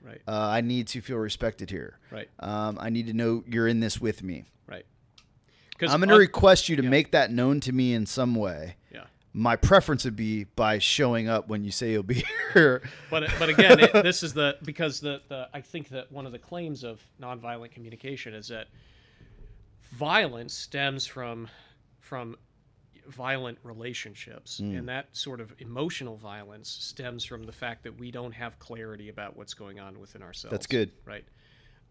Right. Uh, I need to feel respected here. Right. Um, I need to know you're in this with me. Right. I'm going to request you to yeah. make that known to me in some way my preference would be by showing up when you say you'll be here. But but again, it, this is the because the, the I think that one of the claims of nonviolent communication is that violence stems from from violent relationships mm. and that sort of emotional violence stems from the fact that we don't have clarity about what's going on within ourselves that's good right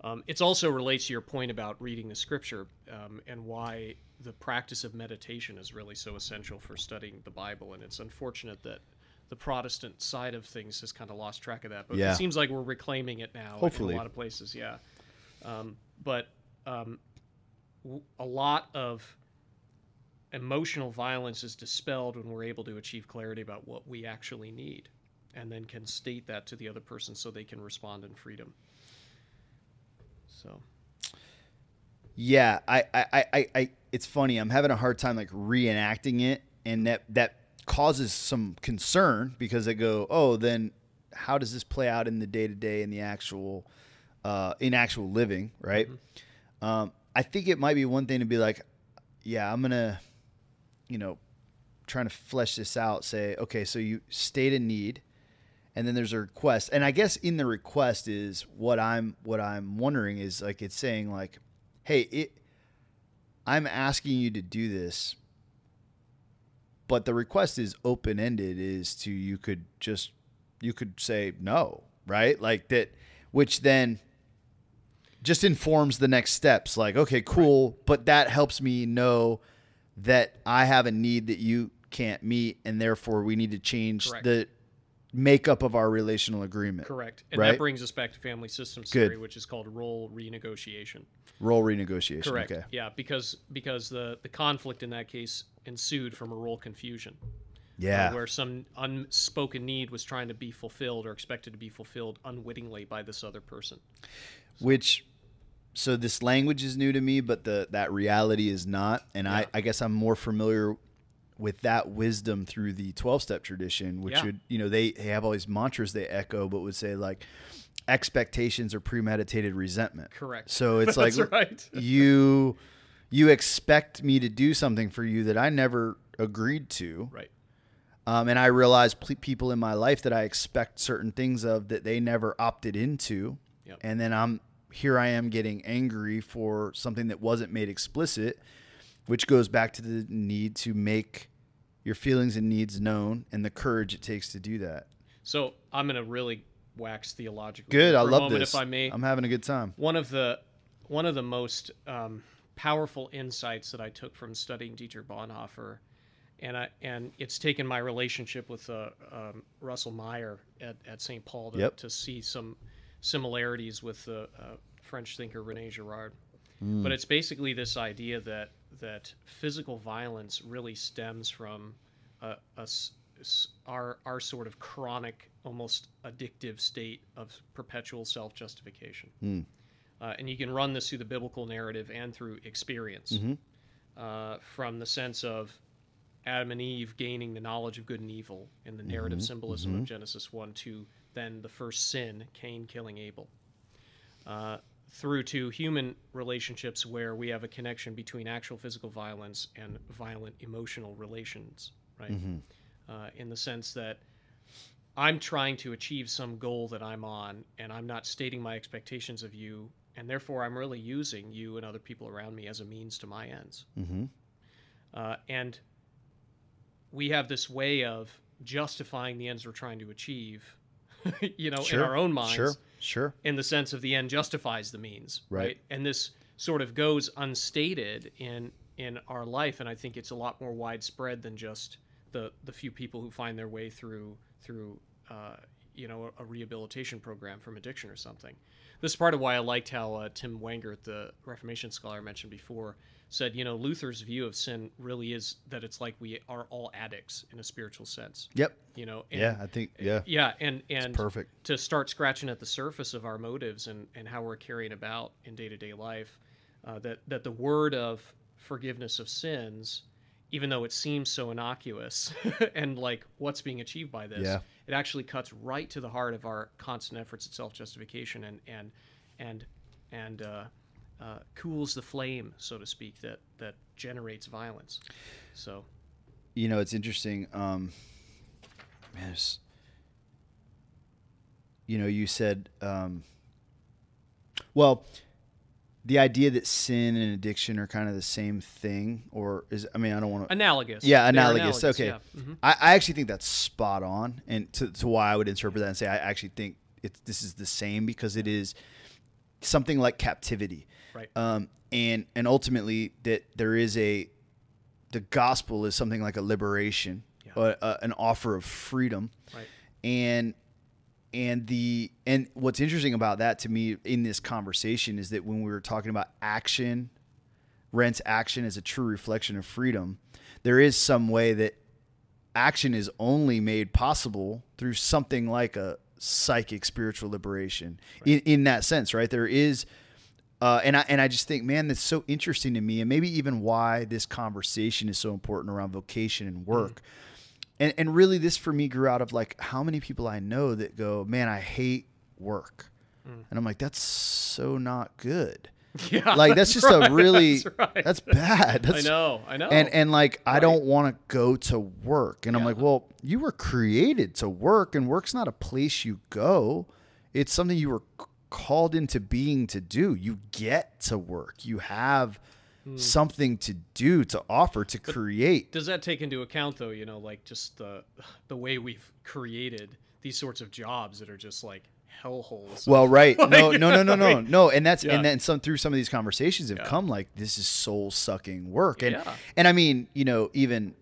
um, it also relates to your point about reading the scripture um, and why the practice of meditation is really so essential for studying the Bible. And it's unfortunate that the Protestant side of things has kind of lost track of that. But yeah. it seems like we're reclaiming it now Hopefully. in a lot of places. Yeah. Um, but um, a lot of emotional violence is dispelled when we're able to achieve clarity about what we actually need and then can state that to the other person so they can respond in freedom. So, yeah, I, I, I, I, it's funny. I'm having a hard time like reenacting it, and that that causes some concern because I go, oh, then how does this play out in the day to day in the actual, uh, in actual living, right? Mm-hmm. Um, I think it might be one thing to be like, yeah, I'm gonna, you know, trying to flesh this out. Say, okay, so you state a need and then there's a request and i guess in the request is what i'm what i'm wondering is like it's saying like hey it i'm asking you to do this but the request is open ended is to you could just you could say no right like that which then just informs the next steps like okay cool right. but that helps me know that i have a need that you can't meet, and therefore we need to change Correct. the makeup of our relational agreement. Correct. And Right. that brings us back to family systems Good. theory, which is called role renegotiation. Role renegotiation. Correct. Okay. Yeah, because because the the conflict in that case ensued from a role confusion. uh, Yeah. where some unspoken need was trying to be fulfilled or expected to be fulfilled unwittingly by this other person. Which, so this language is new to me, but the that reality is not, and I I guess I'm more familiar with that wisdom through the 12 step tradition, which Yeah. would you know they, they have all these mantras they echo, but would say like expectations or premeditated resentment. Correct. So it's like right. you you expect me to do something for you that I never agreed to. Right. Um, and I realize ple people in my life that I expect certain things of that they never opted into. Yep. And then I'm here I am getting angry for something that wasn't made explicit, which goes back to the need to make your feelings and needs known and the courage it takes to do that. So I'm going to really wax theological. Good. I love moment, this. If I may, I'm having a good time. one of the one of the most um, powerful insights that I took from studying Dietrich Bonhoeffer, and I and it's taken my relationship with uh, um, Russell Meyer at, at St. Paul to, Yep. to see some similarities with the uh, French thinker Rene Girard. Hmm. But it's basically this idea that that physical violence really stems from a, a our our sort of chronic, almost addictive state of perpetual self justification. Hmm. Uh, and you can run this through the biblical narrative and through experience, Mm-hmm. uh, from the sense of Adam and Eve gaining the knowledge of good and evil in the Mm-hmm. narrative symbolism of Genesis 1 to then the first sin, Cain killing Abel, uh, through to human relationships where we have a connection between actual physical violence and violent emotional relations, right? Uh, in the sense that I'm trying to achieve some goal that I'm on, and I'm not stating my expectations of you, and therefore I'm really using you and other people around me as a means to my ends. Mm-hmm. Uh, and we have this way of justifying the ends we're trying to achieve, you know, in our own minds, Sure. Sure. in the sense of the end justifies the means, Right. And this sort of goes unstated in in our life, and I think it's a lot more widespread than just the the few people who find their way through through uh, you know a, a rehabilitation program from addiction or something. This is part of why I liked how uh, Tim Wengert, the Reformation scholar I mentioned before, said you know Luther's view of sin really is that it's like we are all addicts in a spiritual sense. Yep. You know. And, Yeah. I think. Yeah. Yeah, and and Perfect. to start scratching at the surface of our motives and, and how we're carrying about in day to day life, uh, that that the word of forgiveness of sins, even though it seems so innocuous and like what's being achieved by this, Yeah. it actually cuts right to the heart of our constant efforts at self justification and and and and uh, uh, cools the flame, so to speak, that that generates violence. So you know, it's interesting. Um, man, it's- you know, you said, um, well, the idea that sin and addiction are kind of the same thing, or is I mean, I don't want to. analogous. Yeah, They're analogous. Okay, yeah. Mhm. I, I actually think that's spot on, and to, to why I would interpret that and say I actually think it's this is the same because it is something like captivity, Right. um, and and ultimately that there is a the gospel is something like a liberation, Yeah. uh, uh, an offer of freedom, Right. and and the and what's interesting about that to me in this conversation is that when we were talking about action Arendt's action as a true reflection of freedom there is some way that action is only made possible through something like a psychic spiritual liberation in, in that sense right there is uh, and I and I just think, man, that's so interesting to me, and maybe even why this conversation is so important around vocation and work. And and really, this for me grew out of like how many people I know that go, man, I hate work, and I'm like, that's so not good. Yeah, Like that's just a really that's right. that's bad. I know, I know. and and like I don't want to go to work, and I'm like, well, you were created to work, and work's not a place you go. It's something you were called into being to do. You get to work. You have Hmm. something to do, to offer, to create. Does that take into account though, you know, like just the the way we've created these sorts of jobs that are just like hellholes? Well, right. No, no, no, no, no, no. And that's Yeah. and then some through some of these conversations have Yeah. come like this is soul sucking work. And Yeah. and I mean, you know, even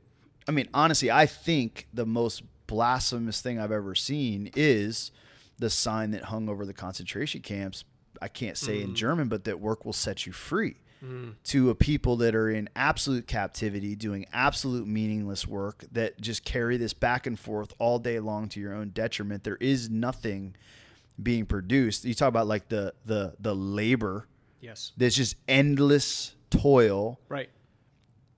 I mean, honestly, I think the most blasphemous thing I've ever seen is the sign that hung over the concentration camps. I can't say in German, but that work will set you free. To a people that are in absolute captivity, doing absolute meaningless work that just carry this back and forth all day long to your own detriment. There is nothing being produced. You talk about like the the the labor. Yes. There's just endless toil Right.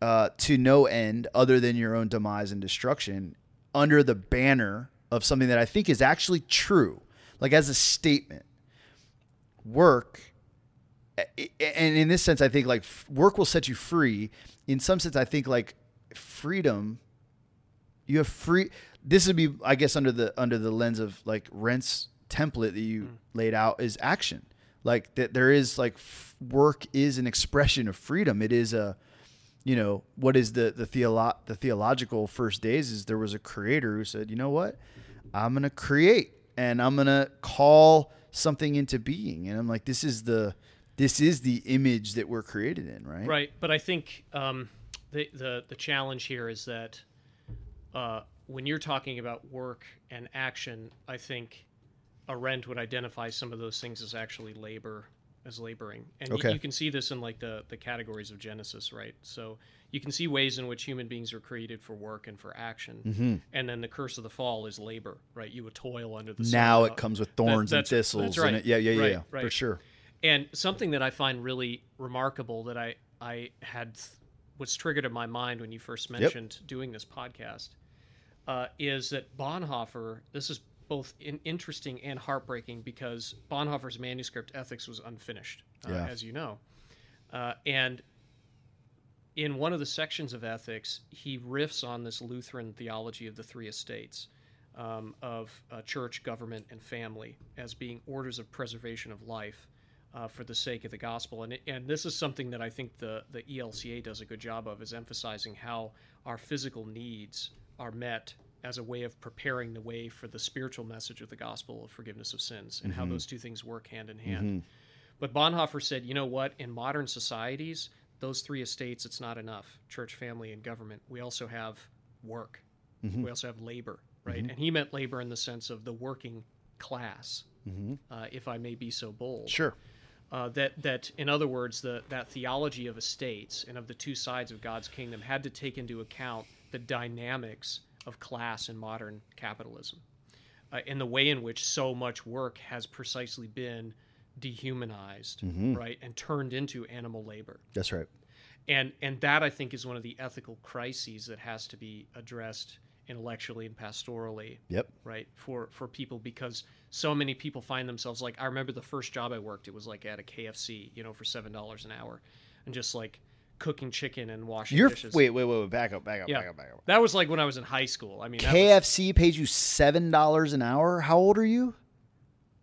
uh, to no end other than your own demise and destruction under the banner of something that I think is actually true, like as a statement. Work, and in this sense, I think like work will set you free. In some sense, I think like freedom, you have free. This would be, I guess, under the under the lens of like Arendt's template that you mm. laid out is action. Like that, there is like f- work is an expression of freedom. It is a you know what is the the theolo- the theological first days is there was a creator who said you know what i'm gonna create and i'm gonna call something into being. And i'm like this is the this is the image that we're created in right? Right, but I think um, the, the the challenge here is that uh, when you're talking about work and action, I think Arendt would identify some of those things as actually labor, as laboring, and Okay. you can see this in like the the categories of Genesis, right? So you can see ways in which human beings are created for work and for action, Mm-hmm. and then the curse of the fall is labor, right? You would toil under the sun now it comes with thorns and thistles right. and it, yeah yeah yeah, Right, yeah for sure And something that I find really remarkable that I I had was triggered in my mind when you first mentioned doing this podcast uh, is that Bonhoeffer. This is both in, interesting and heartbreaking because Bonhoeffer's manuscript Ethics was unfinished, uh, Yeah. as you know, uh, and in one of the sections of Ethics, he riffs on this Lutheran theology of the three estates. Um, of uh, church, government, and family as being orders of preservation of life uh, for the sake of the gospel. And, and this is something that I think the, the ELCA does a good job of, is emphasizing how our physical needs are met as a way of preparing the way for the spiritual message of the gospel of forgiveness of sins and how mm-hmm. those two things work hand in hand. Mm-hmm. But Bonhoeffer said, you know what? In modern societies, those three estates, it's not enough church, family, and government. We also have work, mm-hmm. we also have labor, right? And he meant labor in the sense of the working class, uh, if I may be so bold. sure Uh, that, that, in other words, the, that theology of estates and of the two sides of God's kingdom had to take into account the dynamics of class in modern capitalism uh, and the way in which so much work has precisely been dehumanized, right, and turned into animal labor. that's right. And and that I think is one of the ethical crises that has to be addressed intellectually and pastorally, yep. right, for for people because so many people find themselves like I remember the first job I worked, it was like at a KFC, you know, for seven dollars an hour, and just like cooking chicken and washing you're dishes. wait wait wait wait back up back up yeah, back up back up that was like when I was in high school. I mean, that was- kfc pays you seven dollars an hour how old are you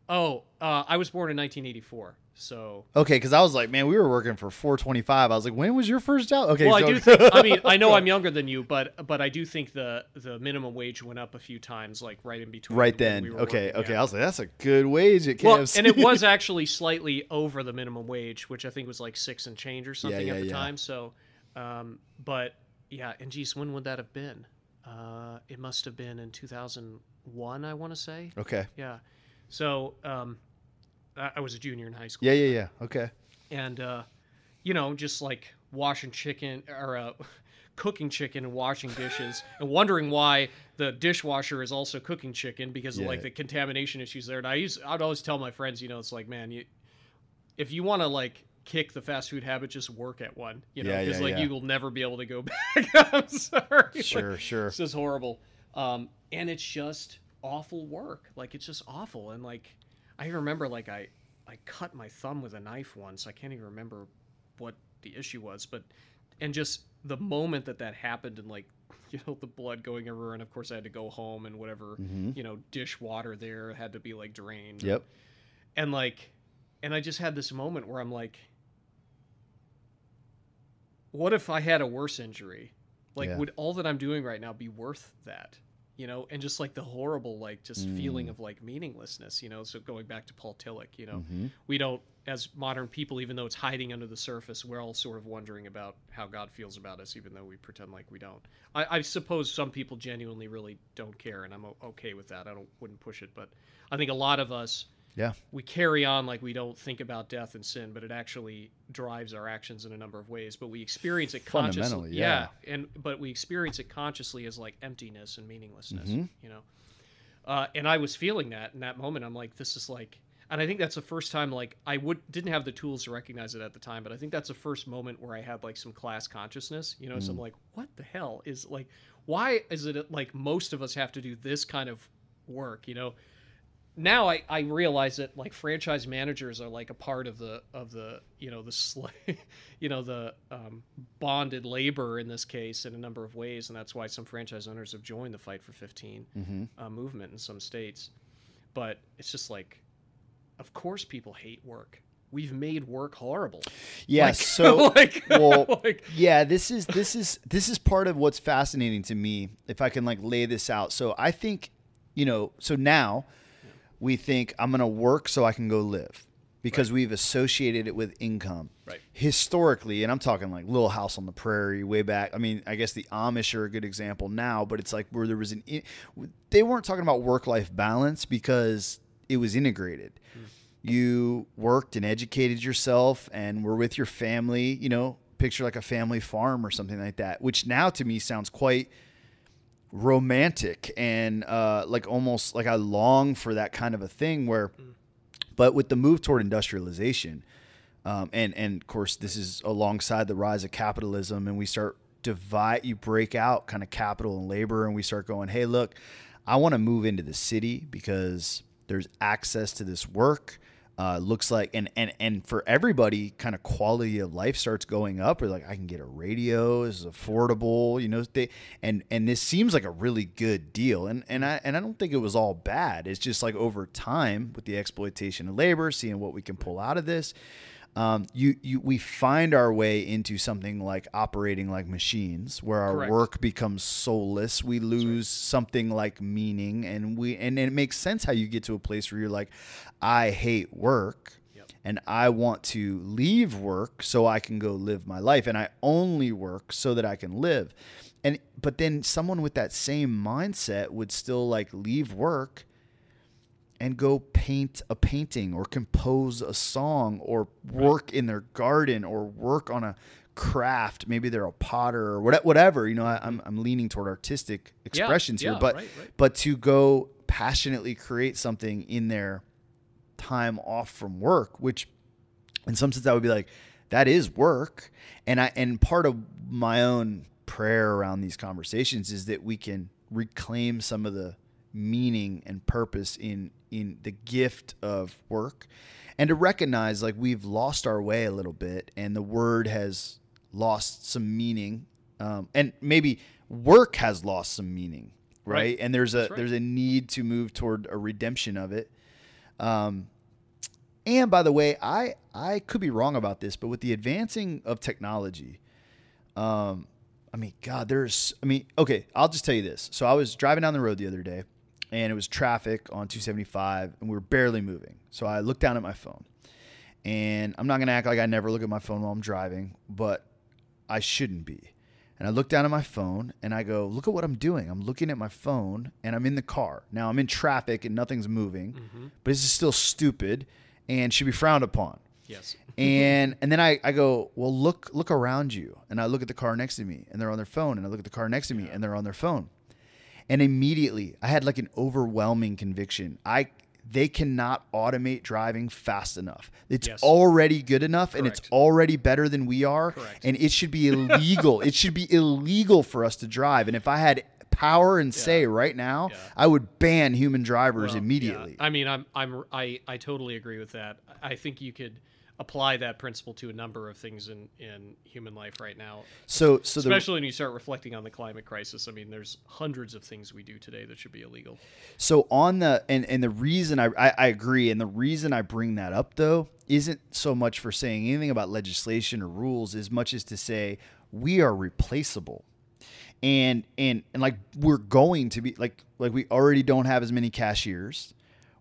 oh, uh, I was born in 1984, so Okay, because I was like, man, we were working for four twenty five. I was like, when was your first job? Okay, well, I do think. I mean, I know I'm younger than you, but but I do think the the minimum wage went up a few times, like right in between. right then. we okay, working, okay. yeah. I was like, that's a good wage at KFC. Well, and it was actually slightly over the minimum wage, which I think was like six and change or something yeah, at the yeah. time. So, um, but yeah, and geez, when would that have been? Uh, it must have been in 2001, I want to say. okay. Yeah. So, um, I, was a junior in high school. Yeah, yeah, yeah. Okay. and uh, you know, just like washing chicken or uh, cooking chicken and washing dishes, and wondering why the dishwasher is also cooking chicken because of like the contamination issues there. And I used, I'd always tell my friends, you know, it's like, man, you, if you want to like kick the fast food habit, just work at one, you know, Yeah, because yeah, like yeah. you will never be able to go back. I'm sorry. Like, Sure, sure. this is horrible. Um, and it's just awful work. Like it's just awful. And like I remember like I I cut my thumb with a knife once. I can't even remember what the issue was, but and just the moment that that happened and like you know the blood going everywhere and of course I had to go home and whatever mm-hmm. you know dish water there had to be like drained Yep. and like and I just had this moment where I'm like what if I had a worse injury like Yeah. would all that I'm doing right now be worth that you know, and just like the horrible, like just feeling mm. of like meaninglessness, you know. So going back to Paul Tillich, you know, mm-hmm. we don't, as modern people, even though it's hiding under the surface, we're all sort of wondering about how God feels about us, even though we pretend like we don't. I, I suppose some people genuinely really don't care, and I'm okay with that. I don't wouldn't push it, but I think a lot of us Yeah. we carry on like we don't think about death and sin, but it actually drives our actions in a number of ways. But we experience it consciously. Fundamentally, yeah. and but we experience it consciously as like emptiness and meaninglessness. You know, uh, and I was feeling that in that moment. I'm like, this is like, and I think that's the first time like I would didn't have the tools to recognize it at the time, but I think that's the first moment where I had like some class consciousness. You know, so I'm like, what the hell is like, why is it like most of us have to do this kind of work? You know now I, I realize that like franchise managers are like a part of the of the you know the sl- you know the um, bonded labor in this case in a number of ways and that's why some franchise owners have joined the fight for 15 uh, movement in some states but it's just like of course people hate work we've made work horrible Yeah. Like- so, like- well, like- yeah, this is this is this is part of what's fascinating to me. If I can like lay this out, so I think, you know, so now we think I'm going to work so I can go live because we've associated it with income. Right. Historically, and I'm talking like Little House on the Prairie way back. I mean, I guess the Amish are a good example now, but it's like where there was an in- they weren't talking about work life balance because it was integrated. Hmm. You worked and educated yourself and were with your family, you know, picture like a family farm or something like that, which now to me sounds quite romantic and uh, like almost like I long for that kind of a thing where, but with the move toward industrialization, um, and and of course this is alongside the rise of capitalism, and we start divide, you break out kind of capital and labor, and we start going, hey, look, I want to move into the city because there's access to this work. Uh, looks like and and and for everybody, kind of quality of life starts going up. Or like I can get a radio, this is affordable, you know. They and and this seems like a really good deal. And and I and I don't think it was all bad. It's just like over time with the exploitation of labor, seeing what we can pull out of this um, you, you we find our way into something like operating like machines where our Correct. work becomes soulless we lose something like meaning and we and it makes sense how you get to a place where you're like i hate work Yep. and i want to leave work so i can go live my life and i only work so that i can live and but then someone with that same mindset would still like leave work and go paint a painting or compose a song or work in their garden or work on a craft. Maybe they're a potter or whatever. You know, I, I'm, I'm leaning toward artistic expressions here, yeah, but right, right. but to go passionately create something in their time off from work, which in some sense I would be like, that is work. And I and part of my own prayer around these conversations is that we can reclaim some of the meaning and purpose in in the gift of work and to recognize like we've lost our way a little bit and the word has lost some meaning um, and maybe work has lost some meaning right, Right. and there's a right. there's a need to move toward a redemption of it um, and by the way, I I could be wrong about this, but with the advancing of technology, um, I mean, God, there's, I mean, okay, I'll just tell you this. So I was driving down the road the other day, and it was traffic on 275, and we were barely moving. So I looked down at my phone, and I'm not gonna act like I never look at my phone while I'm driving, but I shouldn't be. And I look down at my phone and I go, look at what I'm doing. I'm looking at my phone and I'm in the car. Now I'm in traffic and nothing's moving, but this is still stupid and should be frowned upon. yes And and then I, I go, well look look around you. And I look at the car next to me and they're on their phone. And I look at the car next to me and they're on their phone. And immediately I had like an overwhelming conviction. I they cannot automate driving fast enough. It's Yes. already good enough and it's already better than we are. Correct. And it should be illegal. it should be illegal for us to drive. And if I had power and say right now, Yeah. I would ban human drivers Well, immediately. yeah. I mean, I'm I'm I I totally agree with that. I think you could apply that principle to a number of things in in human life right now. So so the Especially when you start reflecting on the climate crisis. I mean, there's hundreds of things we do today that should be illegal. So on the and and the reason I, I I agree and the reason I bring that up though isn't so much for saying anything about legislation or rules as much as to say we are replaceable. And and and like we're going to be like like we already don't have as many cashiers.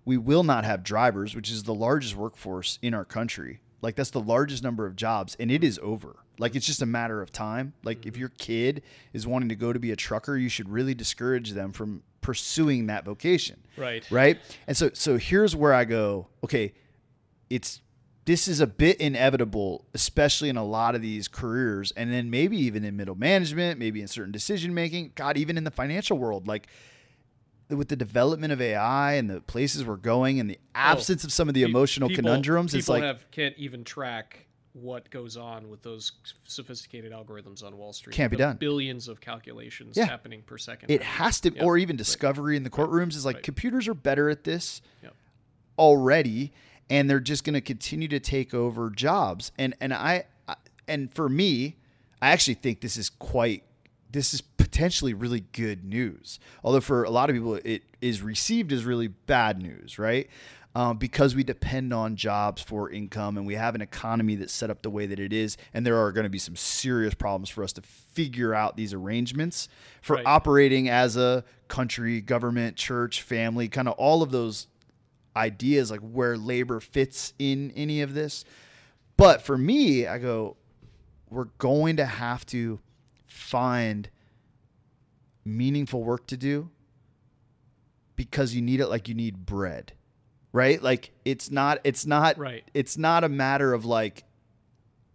We will not have drivers which is the largest workforce in our country. Like that's the largest number of jobs and it is over. Like it's just a matter of time. Like if mm-hmm. your kid is wanting to go to be a trucker you should really discourage them from pursuing that vocation. Right. right? And so so here's where i go okay it's this is a bit inevitable, especially in a lot of these careers, and then maybe even in middle management, maybe in certain decision making. God, even in the financial world, like with the development of AI and the places we're going, and the oh, absence of some of the emotional people- conundrums, it's like have, can't even track what goes on with those sophisticated algorithms on Wall Street. Can't be done. Billions of calculations Yeah. happening per second. it right has to, Yep. or even discovery in the courtrooms is like Right. computers are better at this Yep. already, and they're just going to continue to take over jobs. And and I, I and for me, I actually think this is quite this is potentially really good news. Although for a lot of people, it is received as really bad news, right? Um, because we depend on jobs for income and we have an economy that's set up the way that it is. And there are going to be some serious problems for us to figure out these arrangements for Right. operating as a country, government, church, family, kind of all of those ideas, like where labor fits in any of this. But for me, I go, we're going to have to find meaningful work to do because you need it like you need bread right like it's not it's not Right. it's not a matter of like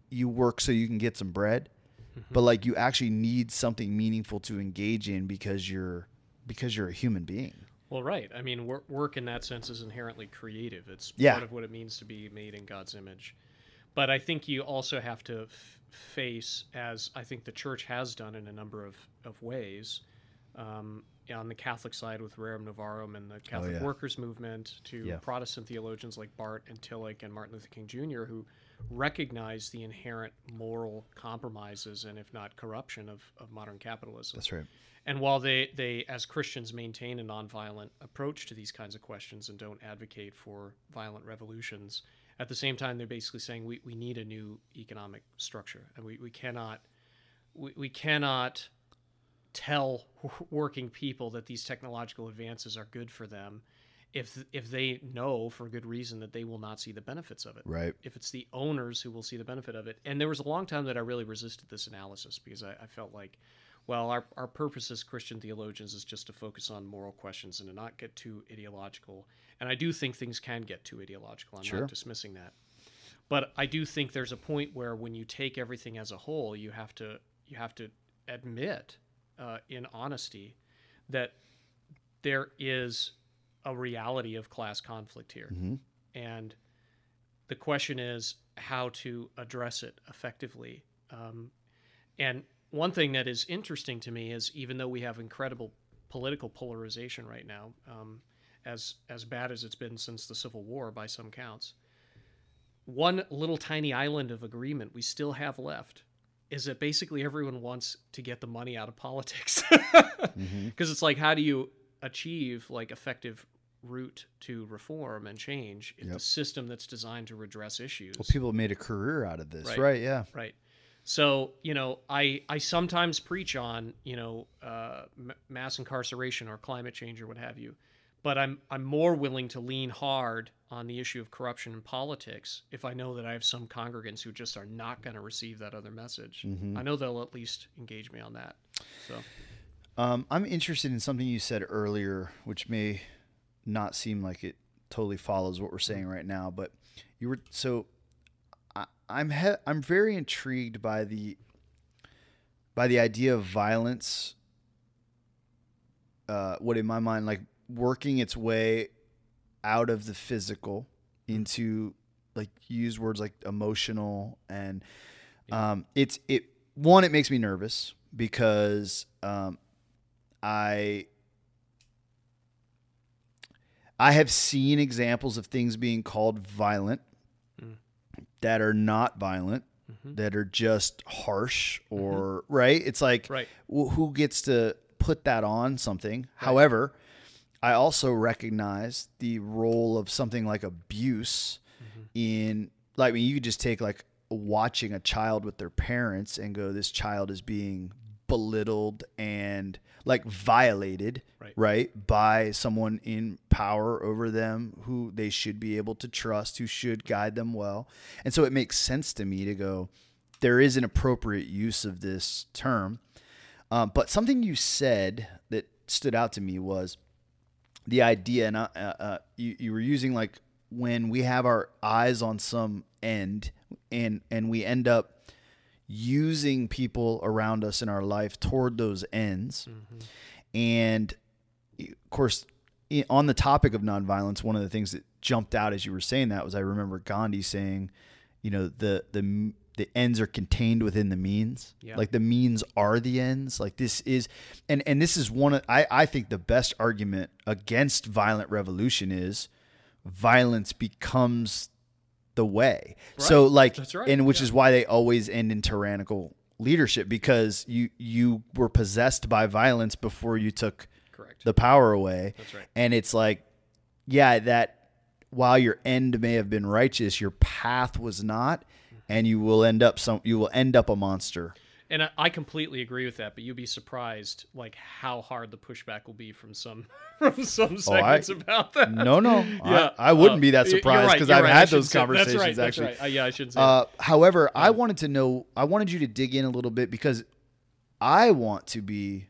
you work so you can get some bread mm-hmm. but like you actually need something meaningful to engage in because you're because you're a human being Well, right. I mean, work, work in that sense is inherently creative. It's Yeah. part of what it means to be made in God's image. But I think you also have to f- face, as I think the church has done in a number of, of ways, um, on the Catholic side with Rerum Novarum and the Catholic yeah. Workers Movement, to Yeah. Protestant theologians like Barth and Tillich and Martin Luther King Jr., who recognize the inherent moral compromises and, if not corruption, of, of modern capitalism. That's right And while they, they, as Christians, maintain a nonviolent approach to these kinds of questions and don't advocate for violent revolutions, at the same time, they're basically saying we, we need a new economic structure. And we, we cannot we, we cannot tell working people that these technological advances are good for them if if they know for good reason that they will not see the benefits of it right if it's the owners who will see the benefit of it. And there was a long time that I really resisted this analysis because I, I felt like, well, our, our purpose as Christian theologians is just to focus on moral questions and to not get too ideological. And I do think things can get too ideological. I'm Sure. not dismissing that. But I do think there's a point where when you take everything as a whole, you have to you have to admit uh, in honesty that there is a reality of class conflict here. And the question is how to address it effectively. Um, and one thing that is interesting to me is even though we have incredible political polarization right now, um, as as bad as it's been since the Civil War by some counts, one little tiny island of agreement we still have left is that basically everyone wants to get the money out of politics because it's like how do you achieve like effective route to reform and change if the system that's designed to redress issues. Well people have made a career out of this. Right. right, yeah. Right. So you know i i sometimes preach on you know uh, m- mass incarceration or climate change or what have you but i'm i'm more willing to lean hard on the issue of corruption in politics if i know that i have some congregants who just are not going to receive that other message. I know they'll at least engage me on that so Um, I'm interested in something you said earlier, which may not seem like it totally follows what we're saying right now, but you were so. I, I'm he- I'm very intrigued by the by the idea of violence. Uh, what in my mind like working its way out of the physical into like use words like emotional and um, it's it one it makes me nervous because um, I I have seen examples of things being called violent mm. that are not violent mm-hmm. that are just harsh mm-hmm. or right? It's like Right. wh- who gets to put that on something? However I also recognize the role of something like abuse mm-hmm. in like I mean you could just take like watching a child with their parents and go this child is being belittled and like violated, Right. right, by someone in power over them who they should be able to trust, who should guide them well. And so it makes sense to me to go, there is an appropriate use of this term. Um, but something you said that stood out to me was the idea, and uh, uh, you, you were using like when we have our eyes on some end and and we end up using people around us in our life toward those ends. Mm-hmm. And of course, on the topic of nonviolence, one of the things that jumped out as you were saying that was I remember Gandhi saying, you know, the the the ends are contained within the means. Yeah. Like the means are the ends. Like this is, and and this is one of I I think the best argument against violent revolution is violence becomes the way. So like, That's right. and which Yeah. is why they always end in tyrannical leadership because you you were possessed by violence before you took Correct. the power away. That's right. And it's like, yeah, that while your end may have been righteous, your path was not, and you will end up some you will end up a monster. And I, I completely agree with that, but you'd be surprised like how hard the pushback will be from some from some Oh, I- about that. No, no, Yeah, I, I wouldn't uh, be that surprised because you're I've right. Had those say- conversations That's right. That's actually. right. Uh, yeah, I shouldn't say. Uh, however, I wanted to know, I wanted you to dig in a little bit because I want to be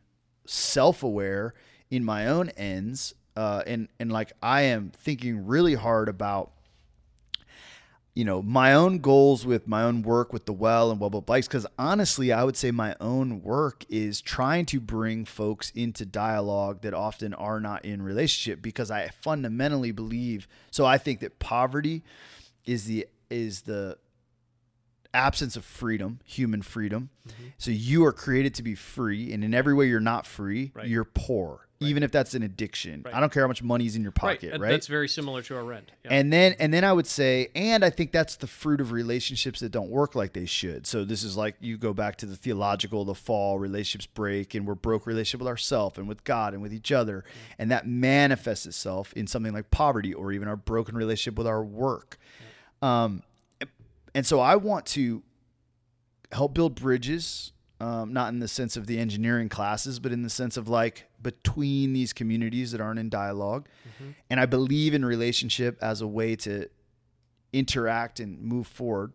self-aware in my own ends, uh, and and like I am thinking really hard about, you know, my own goals with my own work with the well and Wellbuilt Bikes. Because honestly, I would say my own work is trying to bring folks into dialogue that often are not in relationship. Because I fundamentally believe, so I think that poverty is the is the absence of freedom, human freedom. Mm-hmm. So you are created to be free, and in every way you're not free, Right. you're poor. Even if that's an addiction, Right. I don't care how much money's in your right. pocket, and right? That's very similar to Arendt. Yeah. And then and then I would say, and I think that's the fruit of relationships that don't work like they should. So this is like you go back to the theological, the fall, relationships break, and we're broke relationship with ourselves and with God and with each other. And that manifests itself in something like poverty or even our broken relationship with our work. Um, and so I want to help build bridges, um, not in the sense of the engineering classes, but in the sense of like between these communities that aren't in dialog mm-hmm. And I believe in relationship as a way to interact and move forward.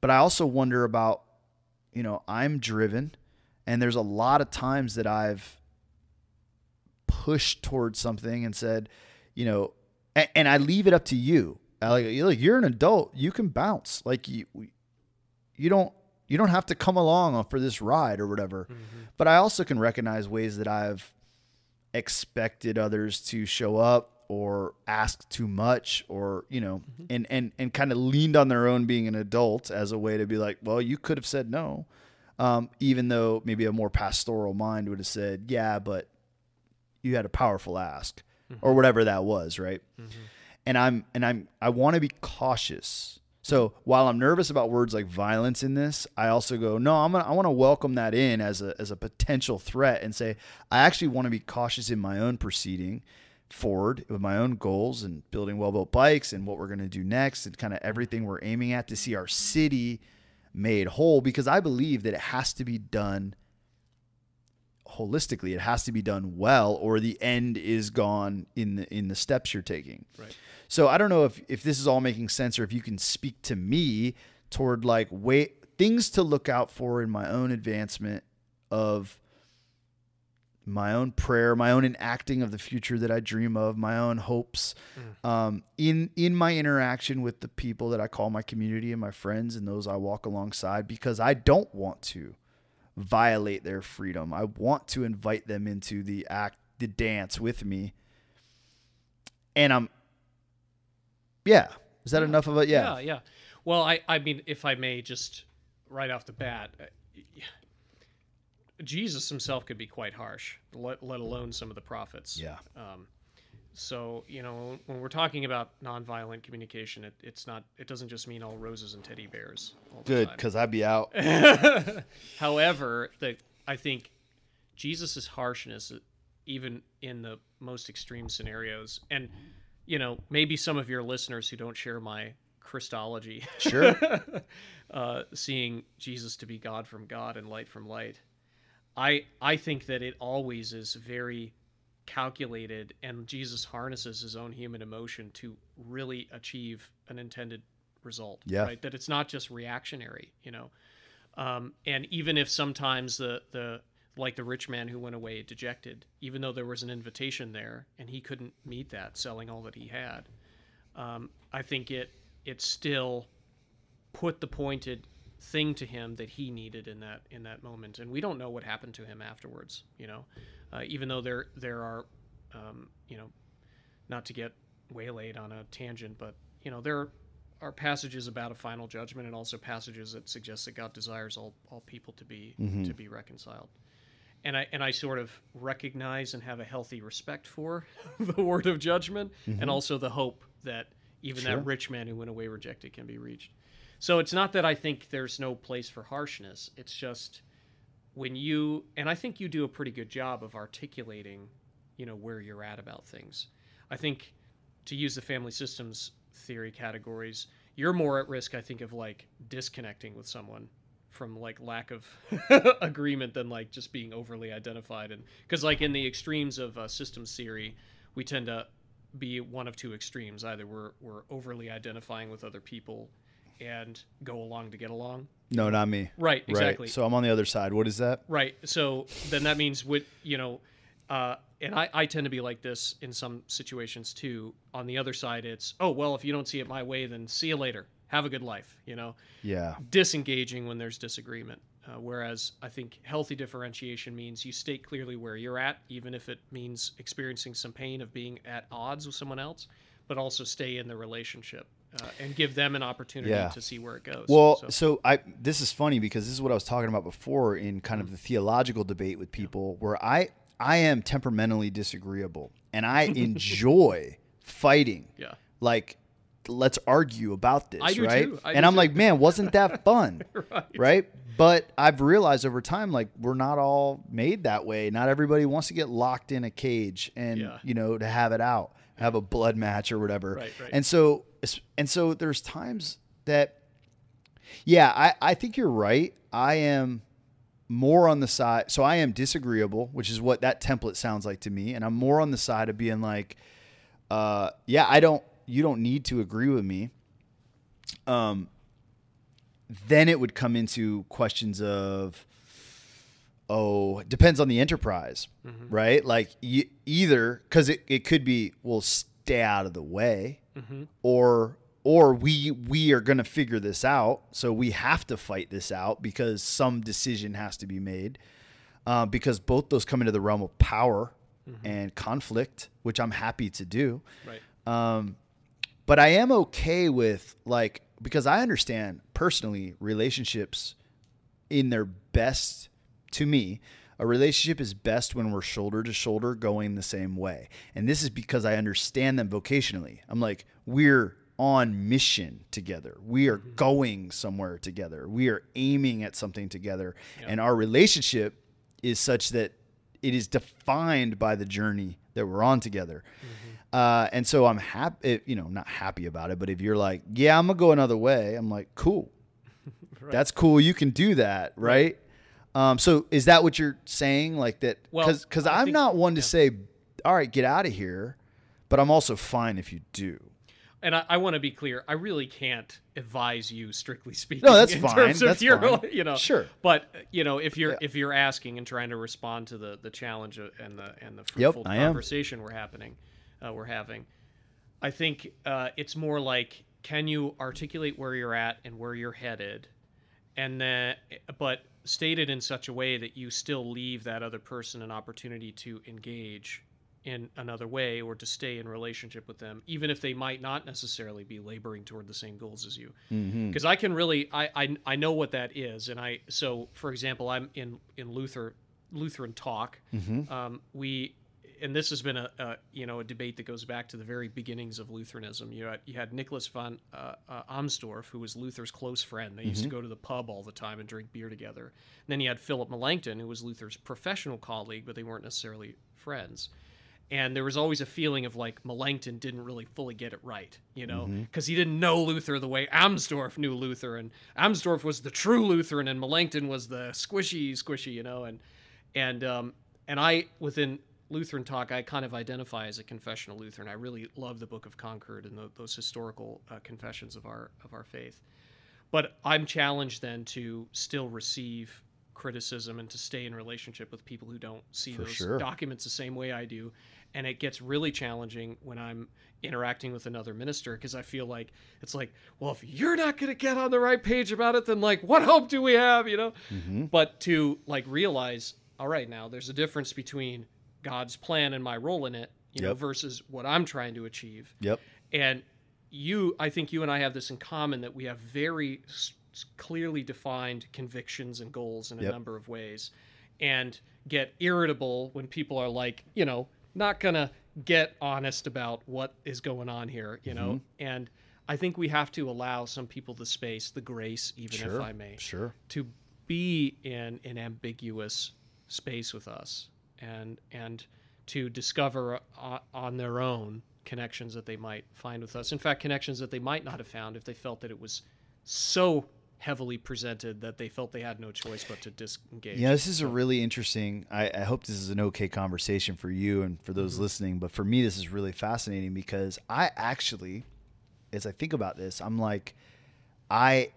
But I also wonder about, you know, I'm driven, and there's a lot of times that I've pushed towards something and said, you know, and, and I leave it up to you. I like, you're an adult. You can bounce. Like you, you don't, you don't have to come along for this ride or whatever. Mm-hmm. But I also can recognize ways that I've expected others to show up or ask too much or you know mm-hmm. and and and kind of leaned on their own being an adult as a way to be like well you could have said no. Um, even though maybe a more pastoral mind would have said yeah but you had a powerful ask or mm-hmm. whatever that was right? Mm-hmm. And i'm and i'm i want to be cautious so while i'm nervous about words like violence in this i also go no i'm gonna i want to welcome that in as a as a potential threat and say i actually want to be cautious in my own proceeding forward with my own goals and building Wellbuilt Bikes and what we're going to do next and kind of everything we're aiming at to see our city made whole because i believe that it has to be done holistically it has to be done well or the end is gone in the in the steps you're taking Right. So I don't know if if this is all making sense or if you can speak to me toward like wait things to look out for in my own advancement of my own prayer, my own enacting of the future that I dream of, my own hopes, um, in in my interaction with the people that I call my community and my friends and those I walk alongside, because I don't want to violate their freedom. I want to invite them into the act, the dance with me, and I'm yeah. Is that enough of it? Yeah. Yeah, yeah. Well, I, I mean, if I may, just right off the bat, uh, Jesus himself could be quite harsh, let, let alone some of the prophets. Yeah. Um, so you know, when we're talking about nonviolent communication, it, it's not. It doesn't just mean all roses and teddy bears. Good, because I'd be out. However, the I think Jesus' harshness, even in the most extreme scenarios, and you know, maybe some of your listeners who don't share my Christology, Sure. uh, seeing Jesus to be God from God and light from light. I I think that it always is very calculated, and Jesus harnesses his own human emotion to really achieve an intended result. Yeah. Right. That it's not just reactionary. You know. Um, and even if sometimes the the like the rich man who went away dejected, even though there was an invitation there and he couldn't meet that, selling all that he had, um, I think it it still put the pointed thing to him that he needed in that in that moment. And we don't know what happened to him afterwards. You know, uh, even though there there are, um, you know, not to get waylaid on a tangent, but you know there are passages about a final judgment and also passages that suggest that God desires all, all people to be to be reconciled. And I and I sort of recognize and have a healthy respect for the word of judgment and mm-hmm. also the hope that even Sure. that rich man who went away rejected can be reached. So it's not that I think there's no place for harshness. It's just when you and I think you do a pretty good job of articulating, you know, where you're at about things. I think to use the family systems theory categories, you're more at risk, I think, of like disconnecting with someone from like lack of agreement than like just being overly identified. And because like in the extremes of uh, systems theory, we tend to be one of two extremes. Either we're we're overly identifying with other people and go along to get along. No, not me. Right, exactly. Right. So I'm on the other side. What is that? Right. So then that means with you know, uh, and I, I tend to be like this in some situations too. On the other side, it's oh well, if you don't see it my way, then see you later. Have a good life. You know, Yeah. disengaging when there's disagreement. Uh, whereas I think healthy differentiation means you state clearly where you're at, even if it means experiencing some pain of being at odds with someone else, but also stay in the relationship uh, and give them an opportunity Yeah. to see where it goes. Well, So- so. I this is funny because this is what I was talking about before in kind of the theological debate with people where I I am temperamentally disagreeable and I enjoy fighting. yeah. Like let's argue about this, right? and I'm too. like, man, wasn't that fun? Right. right? But I've realized over time, like we're not all made that way. Not everybody wants to get locked in a cage and Yeah. you know to have it out, have a blood match or whatever. Right, right. And so, and so there's times that, yeah, I I think you're right. I am more on the side. So I am disagreeable, which is what that template sounds like to me, and I'm more on the side of being like, uh, yeah, I don't. You don't need to agree with me. Um, then it would come into questions of oh depends on the enterprise right? Like you, either because it, it could be well stay out of the way or or we we are going to figure this out. So we have to fight this out because some decision has to be made uh, because both those come into the realm of power and conflict which i'm happy to do. Right. um, but I am okay with like because I understand personally relationships in their best to me. A relationship is best when we're shoulder to shoulder going the same way. And this is because I understand them vocationally. I'm like, we're on mission together. We are mm-hmm. going somewhere together. We are aiming at something together. And our relationship is such that it is defined by the journey that we're on together. Mm-hmm. Uh, and so I'm happy, you know, not happy about it, but if you're like, yeah, I'm gonna go another way, I'm like, cool, that's cool. You can do that, right? Um, so is that what you're saying? Like that? Well, Because because I'm think- not one to say, all right, get out of here, but I'm also fine if you do. And I, I want to be clear. I really can't advise you, strictly speaking. No, that's in fine. Terms of That's your, fine. You know, Sure. But you know, if you're Yeah. if you're asking and trying to respond to the the challenge and the and the fruitful am. conversation we're happening, uh, we're having, I think uh, it's more like, can you articulate where you're at and where you're headed, and then, but stated in such a way that you still leave that other person an opportunity to engage in another way or to stay in relationship with them even if they might not necessarily be laboring toward the same goals as you. Because i can really I, I i know what that is and i so for example i'm in in luther lutheran talk. Um, we and this has been a, a you know a debate that goes back to the very beginnings of Lutheranism. You had you had Nicholas von uh, uh, Amsdorf, who was Luther's close friend. They used to go to the pub all the time and drink beer together. And then you had Philip Melanchthon, who was Luther's professional colleague, but they weren't necessarily friends. And there was always a feeling of like Melanchthon didn't really fully get it right, you know, because he didn't know Luther the way Amsdorf knew Luther, and Amsdorf was the true Lutheran, and Melanchthon was the squishy, squishy, you know, and and um, and I within Lutheran talk, I kind of identify as a confessional Lutheran. I really love the Book of Concord and the, those historical uh, confessions of our of our faith. But I'm challenged then to still receive criticism and to stay in relationship with people who don't see For those sure. documents the same way I do. And it gets really challenging when I'm interacting with another minister because I feel like it's like, well, if you're not going to get on the right page about it, then like, what hope do we have? You know? Mm-hmm. But to like realize, all right, now there's a difference between God's plan and my role in it, you know, versus what I'm trying to achieve. Yep. And you, I think you and I have this in common that we have very s- s- clearly defined convictions and goals in a Yep. number of ways, and get irritable when people are like, you know, not gonna get honest about what is going on here, you know. Mm-hmm. And I think we have to allow some people the space, the grace, even Sure. if I may, Sure. to be in an ambiguous space with us and and to discover uh, on their own connections that they might find with us in fact connections that they might not have found if they felt that it was so heavily presented that they felt they had no choice but to disengage Yeah, this is a really interesting. I, I hope this is an okay conversation for you and for those listening. But for me, this is really fascinating because I actually, as I think about this, I'm like, I,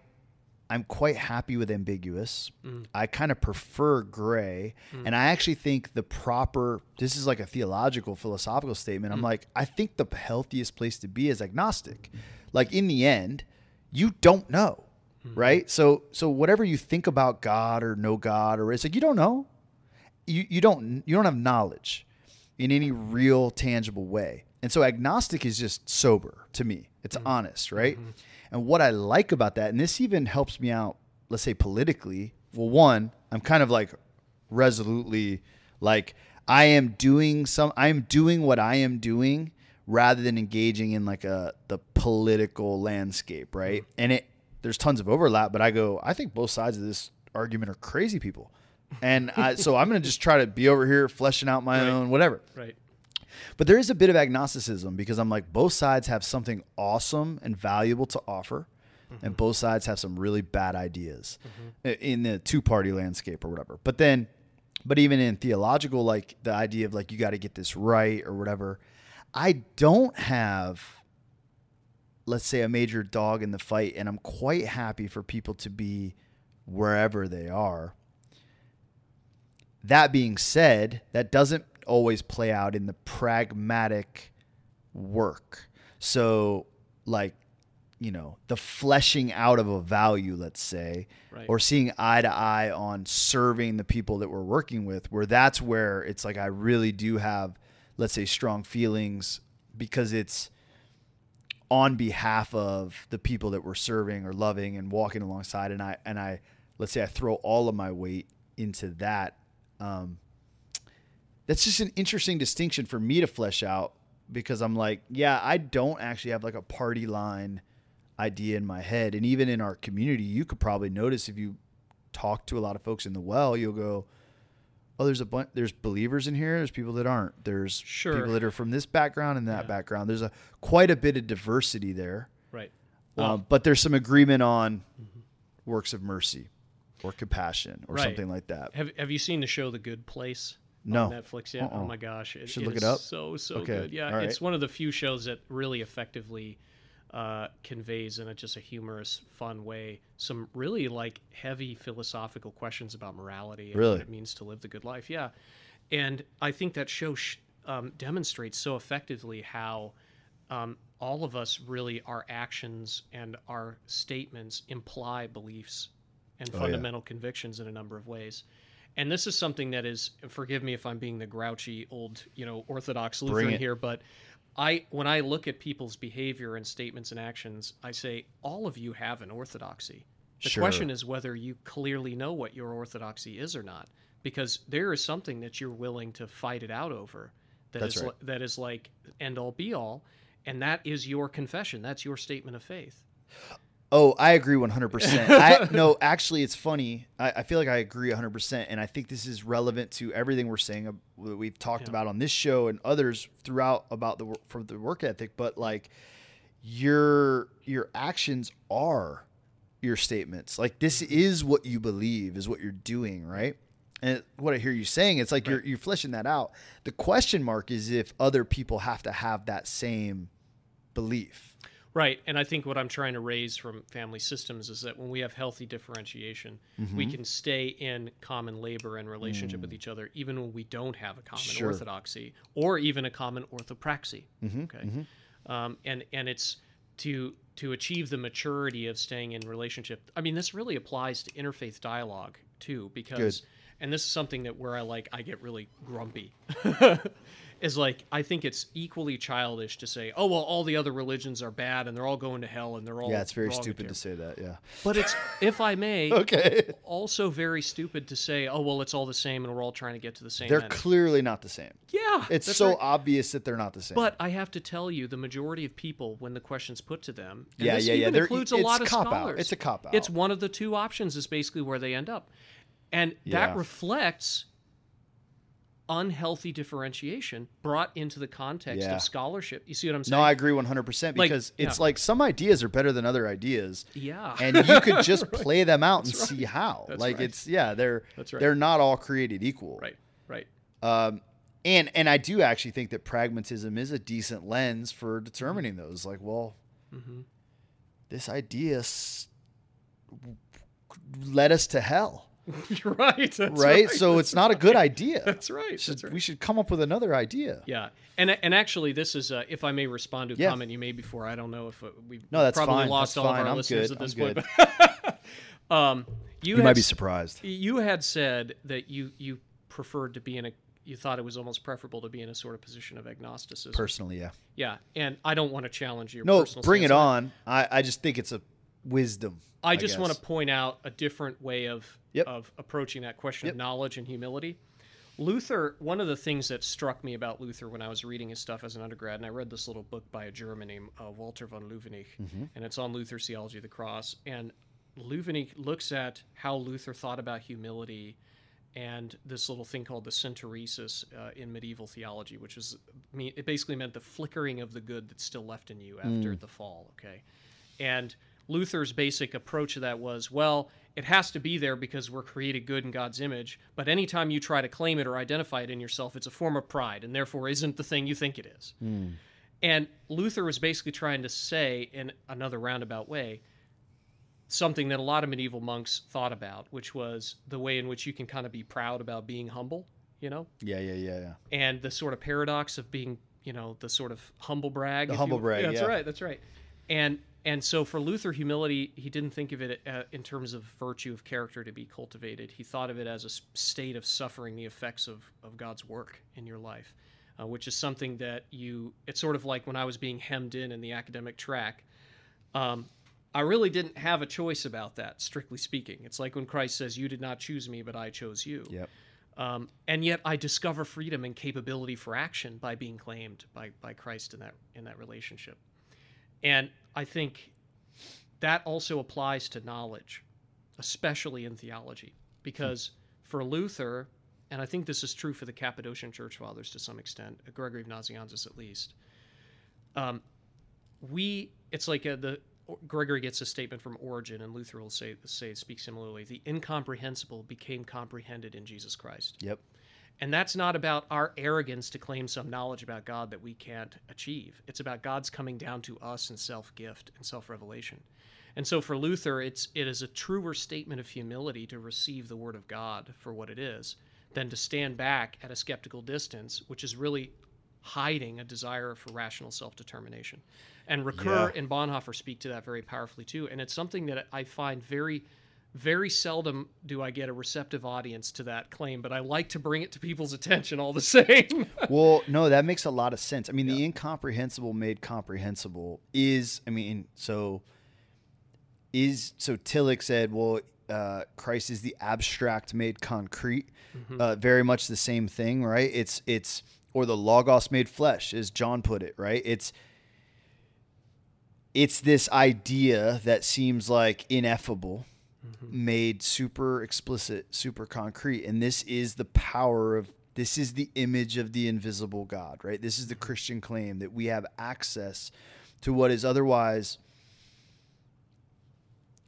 I'm quite happy with ambiguous. Mm. I kind of prefer gray, mm. and I actually think the proper. This is like a theological, philosophical statement. I'm mm. like, I think the healthiest place to be is agnostic. Like in the end, you don't know right so so whatever you think about god or no god or it's like you don't know you you don't you don't have knowledge in any real tangible way and so agnostic is just sober to me. It's mm-hmm. honest right? Mm-hmm. And what i like about that and this even helps me out let's say politically. Well one i'm kind of like resolutely like i am doing some i am doing what i am doing rather than engaging in like a the political landscape right? Mm-hmm. And it there's tons of overlap but i go i think both sides of this argument are crazy people. And I, so i'm going to just try to be over here fleshing out my Right. own whatever. Right but there is a bit of agnosticism because I'm like both sides have something awesome and valuable to offer, and mm-hmm. both sides have some really bad ideas mm-hmm. i- in the two party landscape or whatever. But then, but even in theological, like the idea of like you got to get this right or whatever, I don't have, let's say, a major dog in the fight, and I'm quite happy for people to be wherever they are. That being said, that doesn't always play out in the pragmatic work. So, like, you know, the fleshing out of a value, let's say, Right. or seeing eye to eye on serving the people that we're working with, where that's where it's like I really do have, let's say, strong feelings because it's on behalf of the people that we're serving or loving and walking alongside and I and I let's say I throw all of my weight into that um, that's just an interesting distinction for me to flesh out because I'm like yeah I don't actually have like a party line idea in my head. And even in our community you could probably notice if you talk to a lot of folks in the well you'll go oh there's a bunch there's believers in here there's people that aren't. There's Sure. people that are from this background and that Yeah. background. There's a quite a bit of diversity there. Right. Um, but there's some agreement on works of mercy or compassion or Right. something like that. Have, have you seen the show the good place No. on netflix yet Uh-uh. oh my gosh it, Should it look it up? so so Okay. good yeah right. it's one of the few shows that really effectively uh, conveys in a just a humorous fun way some really like heavy philosophical questions about morality and Really? what it means to live the good life yeah and i think that show sh- um, demonstrates so effectively how um, all of us really our actions and our statements imply beliefs and Oh, yeah. fundamental convictions in a number of ways and this is something that is forgive me if i'm being the grouchy old you know orthodox lutheran here but i when i look at people's behavior and statements and actions i say all of you have an orthodoxy the Sure. question is whether you clearly know what your orthodoxy is or not because there is something that you're willing to fight it out over that That's is right. li- that is like end all be all and that is your confession that's your statement of faith Oh, I agree 100%. I, no, actually, it's funny. I, I feel like I agree 100%. And I think this is relevant to everything we're saying, uh, that we've talked Yeah. about on this show and others throughout about the, for the work ethic. But like your, your actions are your statements. Like this is what you believe is what you're doing. Right. And what I hear you saying, it's like Right. you're you're fleshing that out. The question mark is if other people have to have that same belief. Right. And I think what I'm trying to raise from family systems is that when we have healthy differentiation, Mm-hmm. we can stay in common labor and relationship with each other, even when we don't have a common Mm. Sure. orthodoxy or even a common orthopraxy. Mm-hmm. Okay. Um, and, and it's to, to achieve the maturity of staying in relationship. I mean, this really applies to interfaith dialogue too, because, and this is something that where I like, I get really grumpy. is like I think it's equally childish to say, "Oh well, all the other religions are bad and they're all going to hell and they're all Yeah, it's very stupid to say that. Yeah. But it's, if I may, Okay. also very stupid to say, "Oh well, it's all the same and we're all trying to get to the same They're end." clearly not the same. yeah, It's so right. obvious that they're not the same. But I have to tell you, the majority of people, when the question's put to them, Yeah, yeah, yeah, even they're- includes a lot of scholars. It's a cop-out. It's one of the two options is basically where they end up, and Yeah. that reflects unhealthy differentiation brought into the context Yeah. of scholarship. You see what I'm saying? no, I agree 100% Like, because it's yeah. like some ideas are better than other ideas. yeah. and you could just play them out and see how. That's like right. it's yeah, they're That's right. they're not all created equal. right, right. Um, and and I do actually think that pragmatism is a decent lens for determining those. Like, well, Mm-hmm. this idea s- led us to hell, You're right. Right? So it's not a good idea. That's right. Should- That's right. We should come up with another idea. Yeah, and and actually, this is uh, if I may respond to a Yeah. comment you made before. I don't know if uh, we've No, that's probably fine. lost That's all fine. of our I'm listeners good. at this I'm point. but, um, you, You had might be surprised. You had said that you you preferred to be in a. You thought it was almost preferable to be in a sort of position of agnosticism. Personally, yeah. yeah, and I don't want to challenge your No, bring it on. I, I just think it's a wisdom. I just want to point out a different way of Yep. of approaching that question Yep. of knowledge and humility. Luther, one of the things that struck me about Luther when I was reading his stuff as an undergrad, and I read this little book by a German named uh, Walter von Loewenich, Mm-hmm. and it's on Luther's theology of the cross. And Loewenich looks at how Luther thought about humility and this little thing called the synteresis uh, in medieval theology, which is it basically meant the flickering of the good that's still left in you after the fall. Okay, and Luther's basic approach to that was, well, it has to be there because we're created good in God's image, but anytime you try to claim it or identify it in yourself, it's a form of pride and therefore isn't the thing you think it is. Hmm. And Luther was basically trying to say, in another roundabout way, something that a lot of medieval monks thought about, which was the way in which you can kind of be proud about being humble, you know, Yeah, yeah, yeah, yeah. and the sort of paradox of being, you know, the sort of humble brag. The humble you- brag, That's yeah. right. That's right. And and so for Luther, humility, he didn't think of it uh, in terms of virtue of character to be cultivated. He thought of it as a state of suffering the effects of of God's work in your life, uh, which is something that you. It's sort of like when I was being hemmed in in the academic track. Um, I really didn't have a choice about that, strictly speaking. It's like when Christ says, "You did not choose me, but I chose you." Yep. Um, and yet I discover freedom and capability for action by being claimed by, by Christ in that in that relationship. And I think that also applies to knowledge, especially in theology, because for Luther, and I think this is true for the Cappadocian Church Fathers to some extent, Gregory of Nazianzus at least. Um, we, it's like uh the Gregory gets a statement from Origen, and Luther will say say speak similarly. The incomprehensible became comprehended in Jesus Christ. Yep. And that's not about our arrogance to claim some knowledge about God that we can't achieve. It's about God's coming down to us in self-gift and self-revelation. And so for Luther, it's it is a truer statement of humility to receive the word of God for what it is than to stand back at a skeptical distance, which is really hiding a desire for rational self-determination. And Ricoeur Yeah. and Bonhoeffer speak to that very powerfully too. And it's something that I find very very seldom do I get a receptive audience to that claim, but I like to bring it to people's attention all the same. well, no, that makes a lot of sense. I mean, the incomprehensible made comprehensible is, I mean, so is so Tillich said, well, uh, Christ is the abstract made concrete. Uh, very much the same thing, right? It's it's or the logos made flesh, as John put it, right? It's it's this idea that seems like ineffable Mm-hmm. made super explicit, super concrete. And this is the power of this is the image of the invisible God, right? This is the mm-hmm. Christian claim that we have access to what is otherwise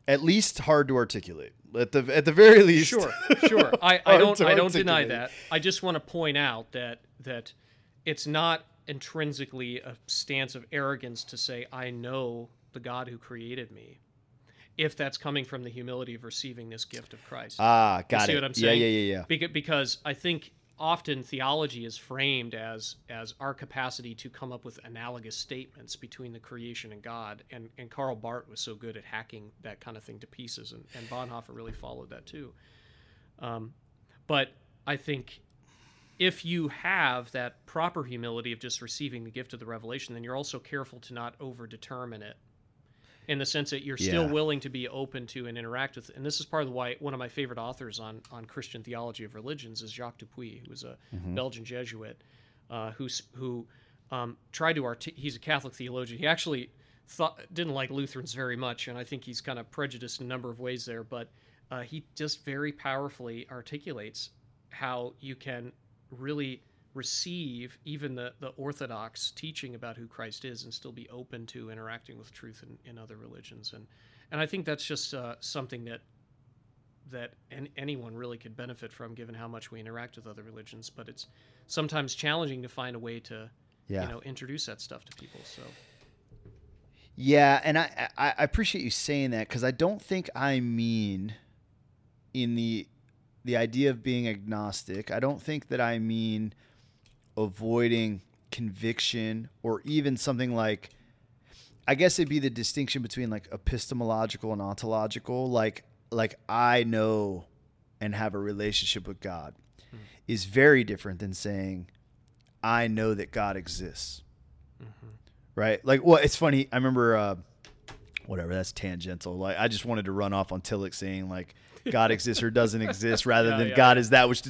at least hard to articulate. At the at the very least, Sure, sure. I, I don't I don't deny that. I just want to point out that that it's not intrinsically a stance of arrogance to say I know the God who created me. If that's coming from the humility of receiving this gift of Christ. Ah, got see it. what I'm saying? yeah, yeah, yeah. Beca- because I think often theology is framed as as our capacity to come up with analogous statements between the creation and God, and and Karl Barth was so good at hacking that kind of thing to pieces, and, and Bonhoeffer really followed that too. Um, but I think if you have that proper humility of just receiving the gift of the revelation, then you're also careful to not over determine it in the sense that you're still Yeah. willing to be open to and interact with. And this is part of why one of my favorite authors on, on Christian theology of religions is Jacques Dupuis, who was a Belgian Jesuit uh, who's, who um, tried to arti- he's a Catholic theologian. He actually thought didn't like Lutherans very much, and I think he's kind of prejudiced in a number of ways there. But uh, he just very powerfully articulates how you can really receive even the, the orthodox teaching about who Christ is and still be open to interacting with truth in, in other religions. And and I think that's just uh, something that that an, anyone really could benefit from given how much we interact with other religions. But it's sometimes challenging to find a way to Yeah. you know introduce that stuff to people. So Yeah, and I I, I appreciate you saying that because I don't think I mean in the the idea of being agnostic. I don't think that I mean avoiding conviction or even something like I guess it'd be the distinction between like epistemological and ontological. Like like I know and have a relationship with God is very different than saying I know that God exists right? Like, well, it's funny. I remember, uh, whatever. That's tangential. Like, I just wanted to run off on Tillich saying like God exists or doesn't exist, rather Yeah, than yeah, God is that which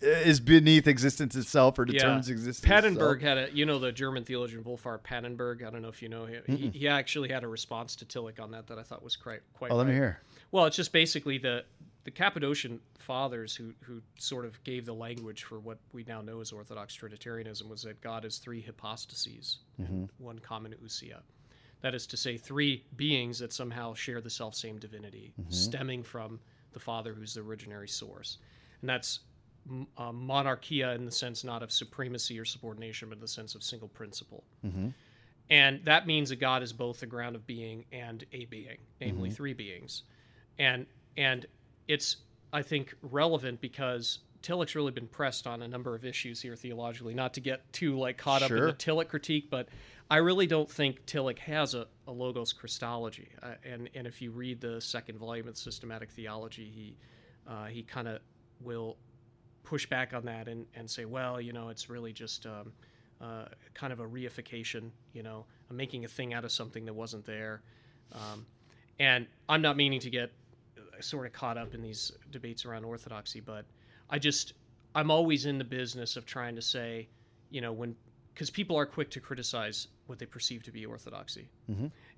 is beneath existence itself or determines existence. Pannenberg itself. had a, you know, the German theologian Wolfhart Pannenberg. I don't know if you know him. He, he actually had a response to Tillich on that that I thought was quite quite. Oh, let me hear. Well, it's just basically the the Cappadocian fathers who who sort of gave the language for what we now know as Orthodox Trinitarianism was that God is three hypostases, and one common ousia. That is to say, three beings that somehow share the self same divinity, mm-hmm. stemming from the Father, who's the originary source, and that's uh, monarchia in the sense not of supremacy or subordination, but in the sense of single principle. And that means that God is both the ground of being and a being, namely three beings. And and it's I think relevant because Tillich's really been pressed on a number of issues here theologically, not to get too like caught up in the Tillich critique, but I really don't think Tillich has a, a logos Christology. Uh, and and if you read the second volume of Systematic Theology, he uh, he kind of will push back on that and, and say, well, you know, it's really just um, uh, kind of a reification, you know, I'm making a thing out of something that wasn't there. Um, and I'm not meaning to get uh, sort of caught up in these debates around orthodoxy, but I just, I'm always in the business of trying to say, you know, when, because people are quick to criticize what they perceive to be orthodoxy.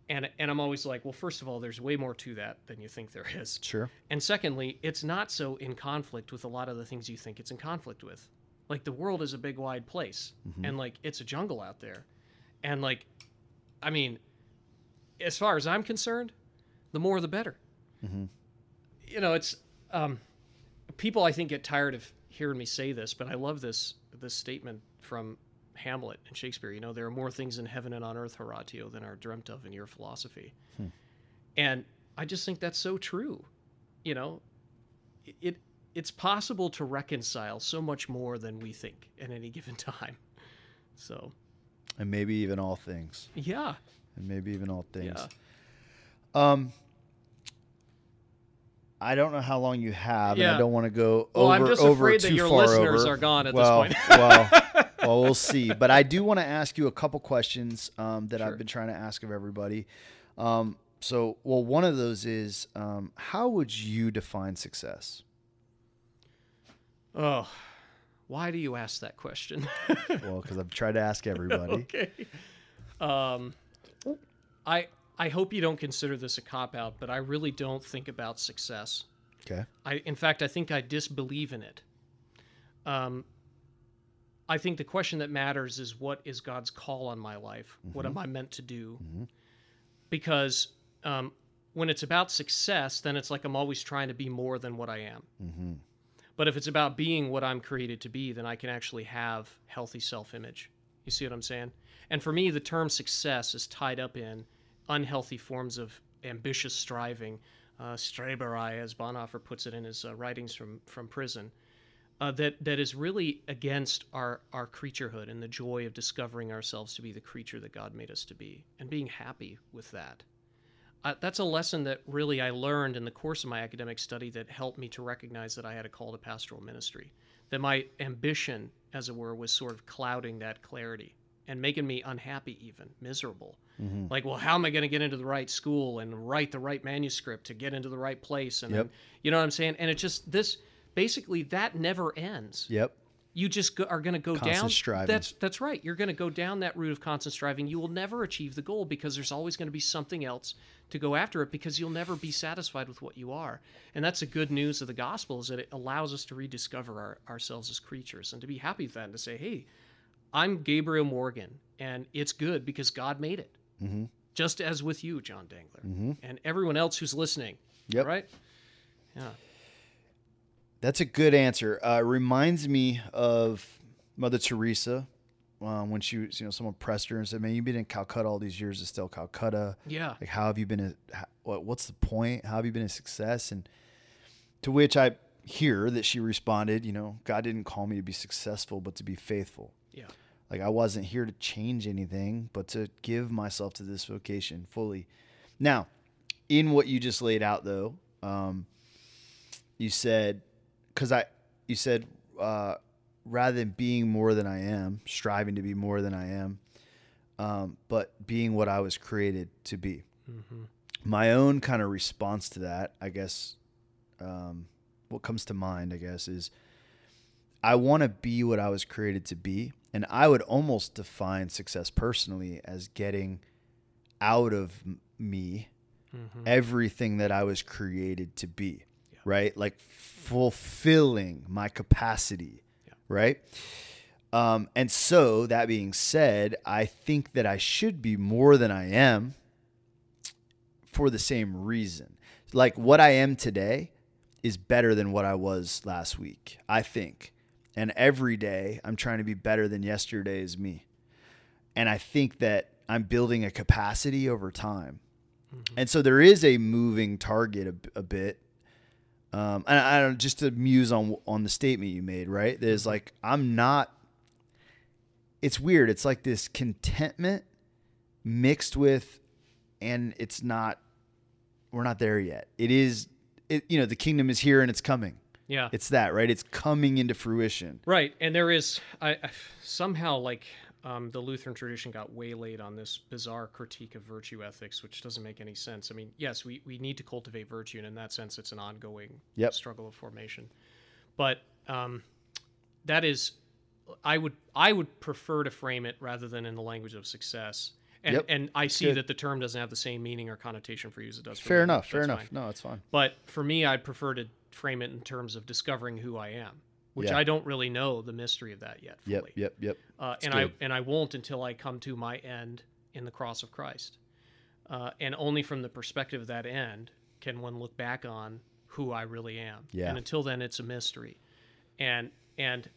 And, and I'm always like, well, first of all, there's way more to that than you think there is. Sure. And secondly, it's not so in conflict with a lot of the things you think it's in conflict with. Like the world is a big wide place and like it's a jungle out there. And like I mean, as far as I'm concerned, the more the better. You know, it's um people I think get tired of hearing me say this, but I love this this statement from Hamlet and Shakespeare. You know, there are more things in heaven and on earth, Horatio, than are dreamt of in your philosophy. And I just think that's so true. You know, it it's possible to reconcile so much more than we think at any given time. So, And maybe even all things. yeah. And maybe even all things. Yeah. Um, I don't know how long you have, and I don't want to go Well, over I'm just over afraid that your listeners over. are gone at this point. well, well, we'll see. But I do want to ask you a couple questions um, that Sure. I've been trying to ask of everybody. Um, so, well, one of those is, um, how would you define success? Oh, why do you ask that question? Well, because I've tried to ask everybody. okay. Um, I I hope you don't consider this a cop out, but I really don't think about success. Okay. I, in fact, I think I disbelieve in it. Um, I think the question that matters is what is God's call on my life? What am I meant to do? Because um, when it's about success, then it's like I'm always trying to be more than what I am. Mm-hmm. But if it's about being what I'm created to be, then I can actually have healthy self image. You see what I'm saying? And for me, the term success is tied up in unhealthy forms of ambitious striving, uh, Streberei, as Bonhoeffer puts it in his uh, writings from, from prison, uh, that, that is really against our, our creaturehood and the joy of discovering ourselves to be the creature that God made us to be and being happy with that. Uh, that's a lesson that really I learned in the course of my academic study that helped me to recognize that I had a call to pastoral ministry. That my ambition, as it were, was sort of clouding that clarity and making me unhappy, even miserable. Mm-hmm. Like, well, how am I going to get into the right school and write the right manuscript to get into the right place? And Yep. then, you know what I'm saying? And it just this basically that never ends Yep. you just go, are going to go Constant down striving. that's that's right you're going to go down that route of constant striving you will never achieve the goal because there's always going to be something else to go after it because you'll never be satisfied with what you are and that's the good news of the gospel is that it allows us to rediscover our, ourselves as creatures and to be happy with that and to say hey i'm gabriel morgan and it's good because god made it Mm-hmm. just as with you john dangler Mm-hmm. and everyone else who's listening Yep. right yeah That's a good answer. Uh, reminds me of Mother Teresa um, when she was, you know, someone pressed her and said, "Man, you've been in Calcutta all these years. It's still Calcutta. yeah Like, how have you been? A, how, what, what's the point? How have you been a success?" And to which I hear that she responded, "You know, God didn't call me to be successful, but to be faithful. yeah Like, I wasn't here to change anything, but to give myself to this vocation fully." Now, in what you just laid out, though, um, you said because I you said uh, rather than being more than I am, striving to be more than I am, um, but being what I was created to be. hmm My own kind of response to that, I guess, um, what comes to mind, I guess, is I want to be what I was created to be, and I would almost define success personally as getting out of me hmm everything that I was created to be. Right? Like fulfilling my capacity, Yeah. right? Um, and so, that being said, I think that I should be more than I am for the same reason. Like what I am today is better than what I was last week, I think. And every day I'm trying to be better than yesterday's me. And I think that I'm building a capacity over time. And so there is a moving target a, a bit. Um, and I don't just to muse on on the statement you made, right? There's like I'm not. It's weird. It's like this contentment mixed with, and it's not. We're not there yet. It is. It you know the kingdom is here and it's coming. yeah It's that right. It's coming into fruition. Right, and there is I, I somehow like um, the Lutheran tradition got waylaid on this bizarre critique of virtue ethics, which doesn't make any sense. I mean, yes, we, we need to cultivate virtue, and in that sense, it's an ongoing Yep. struggle of formation. But um, that is, I would I would prefer to frame it rather than in the language of success. And Yep. and I see good. that the term doesn't have the same meaning or connotation for you as it does. For me. Fair me. enough. Fair That's enough. No, it's fine. But for me, I'd prefer to frame it in terms of discovering who I am, which Yeah. I don't really know the mystery of that yet. Fully. Yep. Yep. Yep. Uh, and I and I won't until I come to my end in the cross of Christ. Uh, and only from the perspective of that end can one look back on who I really am. Yeah. And until then, it's a mystery, and and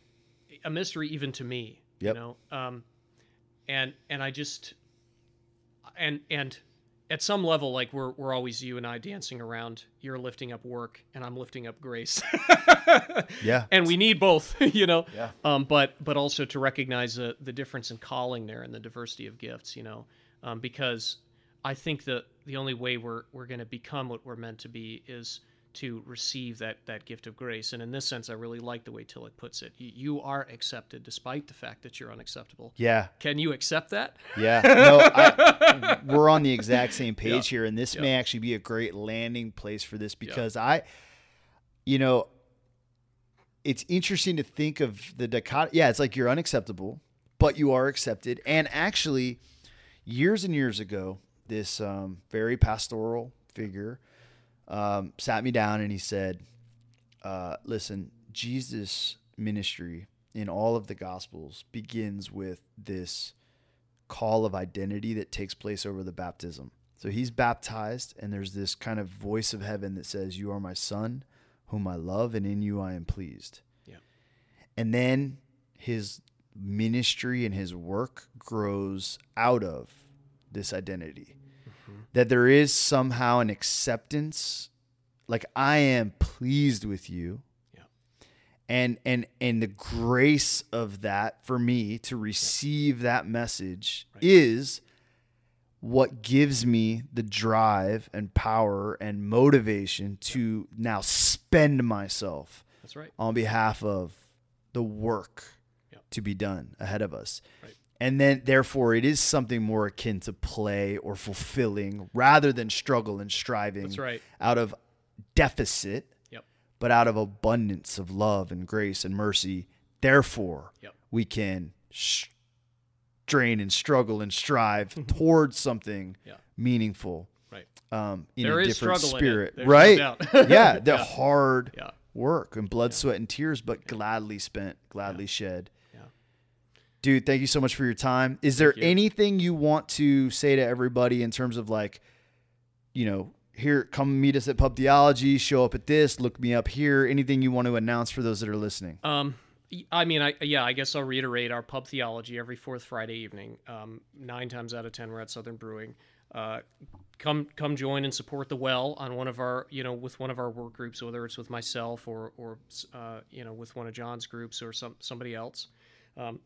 a mystery even to me. Yep. You know. Um, and and I just and and at some level, like we're we're always you and I dancing around. You're lifting up work, and I'm lifting up grace. Yeah. and we need both, you know. Yeah. Um, but but also to recognize the the difference in calling there and the diversity of gifts, you know, um, because I think that the only way we're we're going to become what we're meant to be is to receive that that gift of grace. And in this sense, I really like the way Tillich puts it. You, are accepted despite the fact that you're unacceptable. Yeah. Can you accept that? Yeah, no, I, we're on the exact same page Yeah. here, and this Yeah. may actually be a great landing place for this because I, you know, it's interesting to think of the dichotomy. Yeah, it's like you're unacceptable, but you are accepted. And actually, years and years ago, this um, very pastoral figure um, sat me down and he said, uh, "Listen, Jesus' ministry in all of the Gospels begins with this." call of identity that takes place over the baptism. So he's baptized, and there's this kind of voice of heaven that says, You are my son, whom I love, and in you I am pleased. Yeah. And then his ministry and his work grows out of this identity. That there is somehow an acceptance, like I am pleased with you. Yeah. And and and the grace of that for me to receive that message Right. is what gives me the drive and power and motivation to now spend myself That's right. on behalf of the work Yep. to be done ahead of us. Right. And then, therefore, it is something more akin to play or fulfilling rather than struggle and striving That's right. out of deficit, Yep. but out of abundance of love and grace and mercy. Therefore, Yep. we can strain and struggle and strive towards something Yeah. meaningful Right. um, in There a is different struggle in it. spirit. No right? doubt. yeah, the Yeah. hard Yeah. work and blood, sweat, and tears, but gladly spent, gladly shed. Dude, thank you so much for your time. Is there you. anything you want to say to everybody in terms of like, you know, here, come meet us at Pub Theology, show up at this, look me up here. Anything you want to announce for those that are listening? Um, I mean, I yeah, I guess I'll reiterate our pub theology every fourth Friday evening. Um, nine times out of ten, we're at Southern Brewing. Uh, come come join and support the well on one of our you know with one of our work groups, whether it's with myself or or uh, you know with one of John's groups or some somebody else. Um,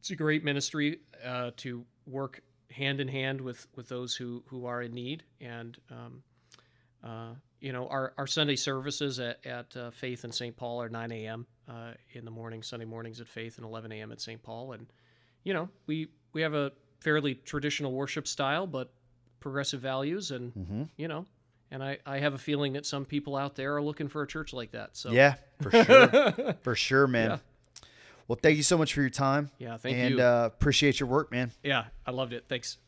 it's a great ministry uh, to work hand in hand with with those who who are in need and. Um, uh, you know, our, our Sunday services at, at uh, Faith and St. Paul are 9 a.m. Uh, in the morning, Sunday mornings at Faith, and 11 a.m. at St. Paul. And, you know, we, we have a fairly traditional worship style, but progressive values. And, Mm-hmm. you know, and I, I have a feeling that some people out there are looking for a church like that. So, Yeah, for sure. for sure, man. Yeah. Well, thank you so much for your time. Yeah, thank and, you. uh, appreciate your work, man. yeah, I loved it. Thanks.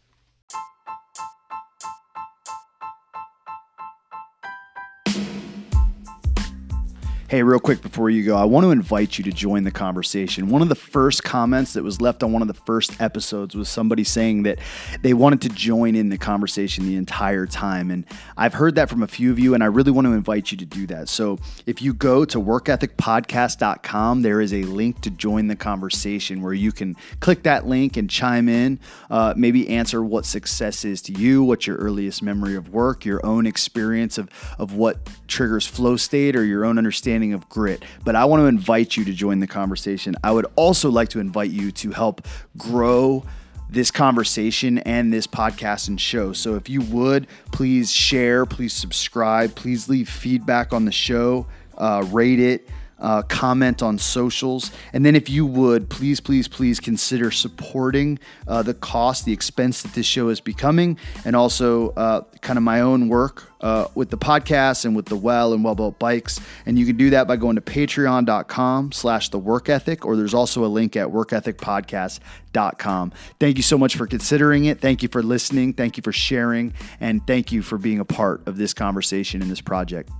Hey, real quick before you go, I want to invite you to join the conversation. One of the first comments that was left on one of the first episodes was somebody saying that they wanted to join in the conversation the entire time. And I've heard that from a few of you, and I really want to invite you to do that. So if you go to workethicpodcast.com, there is a link to join the conversation where you can click that link and chime in, uh, maybe answer what success is to you, what's your earliest memory of work, your own experience of, of what triggers flow state, or your own understanding of grit. But I want to invite you to join the conversation. I would also like to invite you to help grow this conversation and this podcast and show. So if you would, please share, please subscribe, please leave feedback on the show, uh, rate it. Uh, comment on socials. And then, if you would, please, please, please consider supporting uh, the cost, the expense that this show is becoming, and also uh, kind of my own work uh, with the podcast and with the well and Wellbuilt Bikes. And you can do that by going to patreon.com slash the work ethic, or there's also a link at workethicpodcast.com. Thank you so much for considering it. Thank you for listening. Thank you for sharing. And thank you for being a part of this conversation and this project.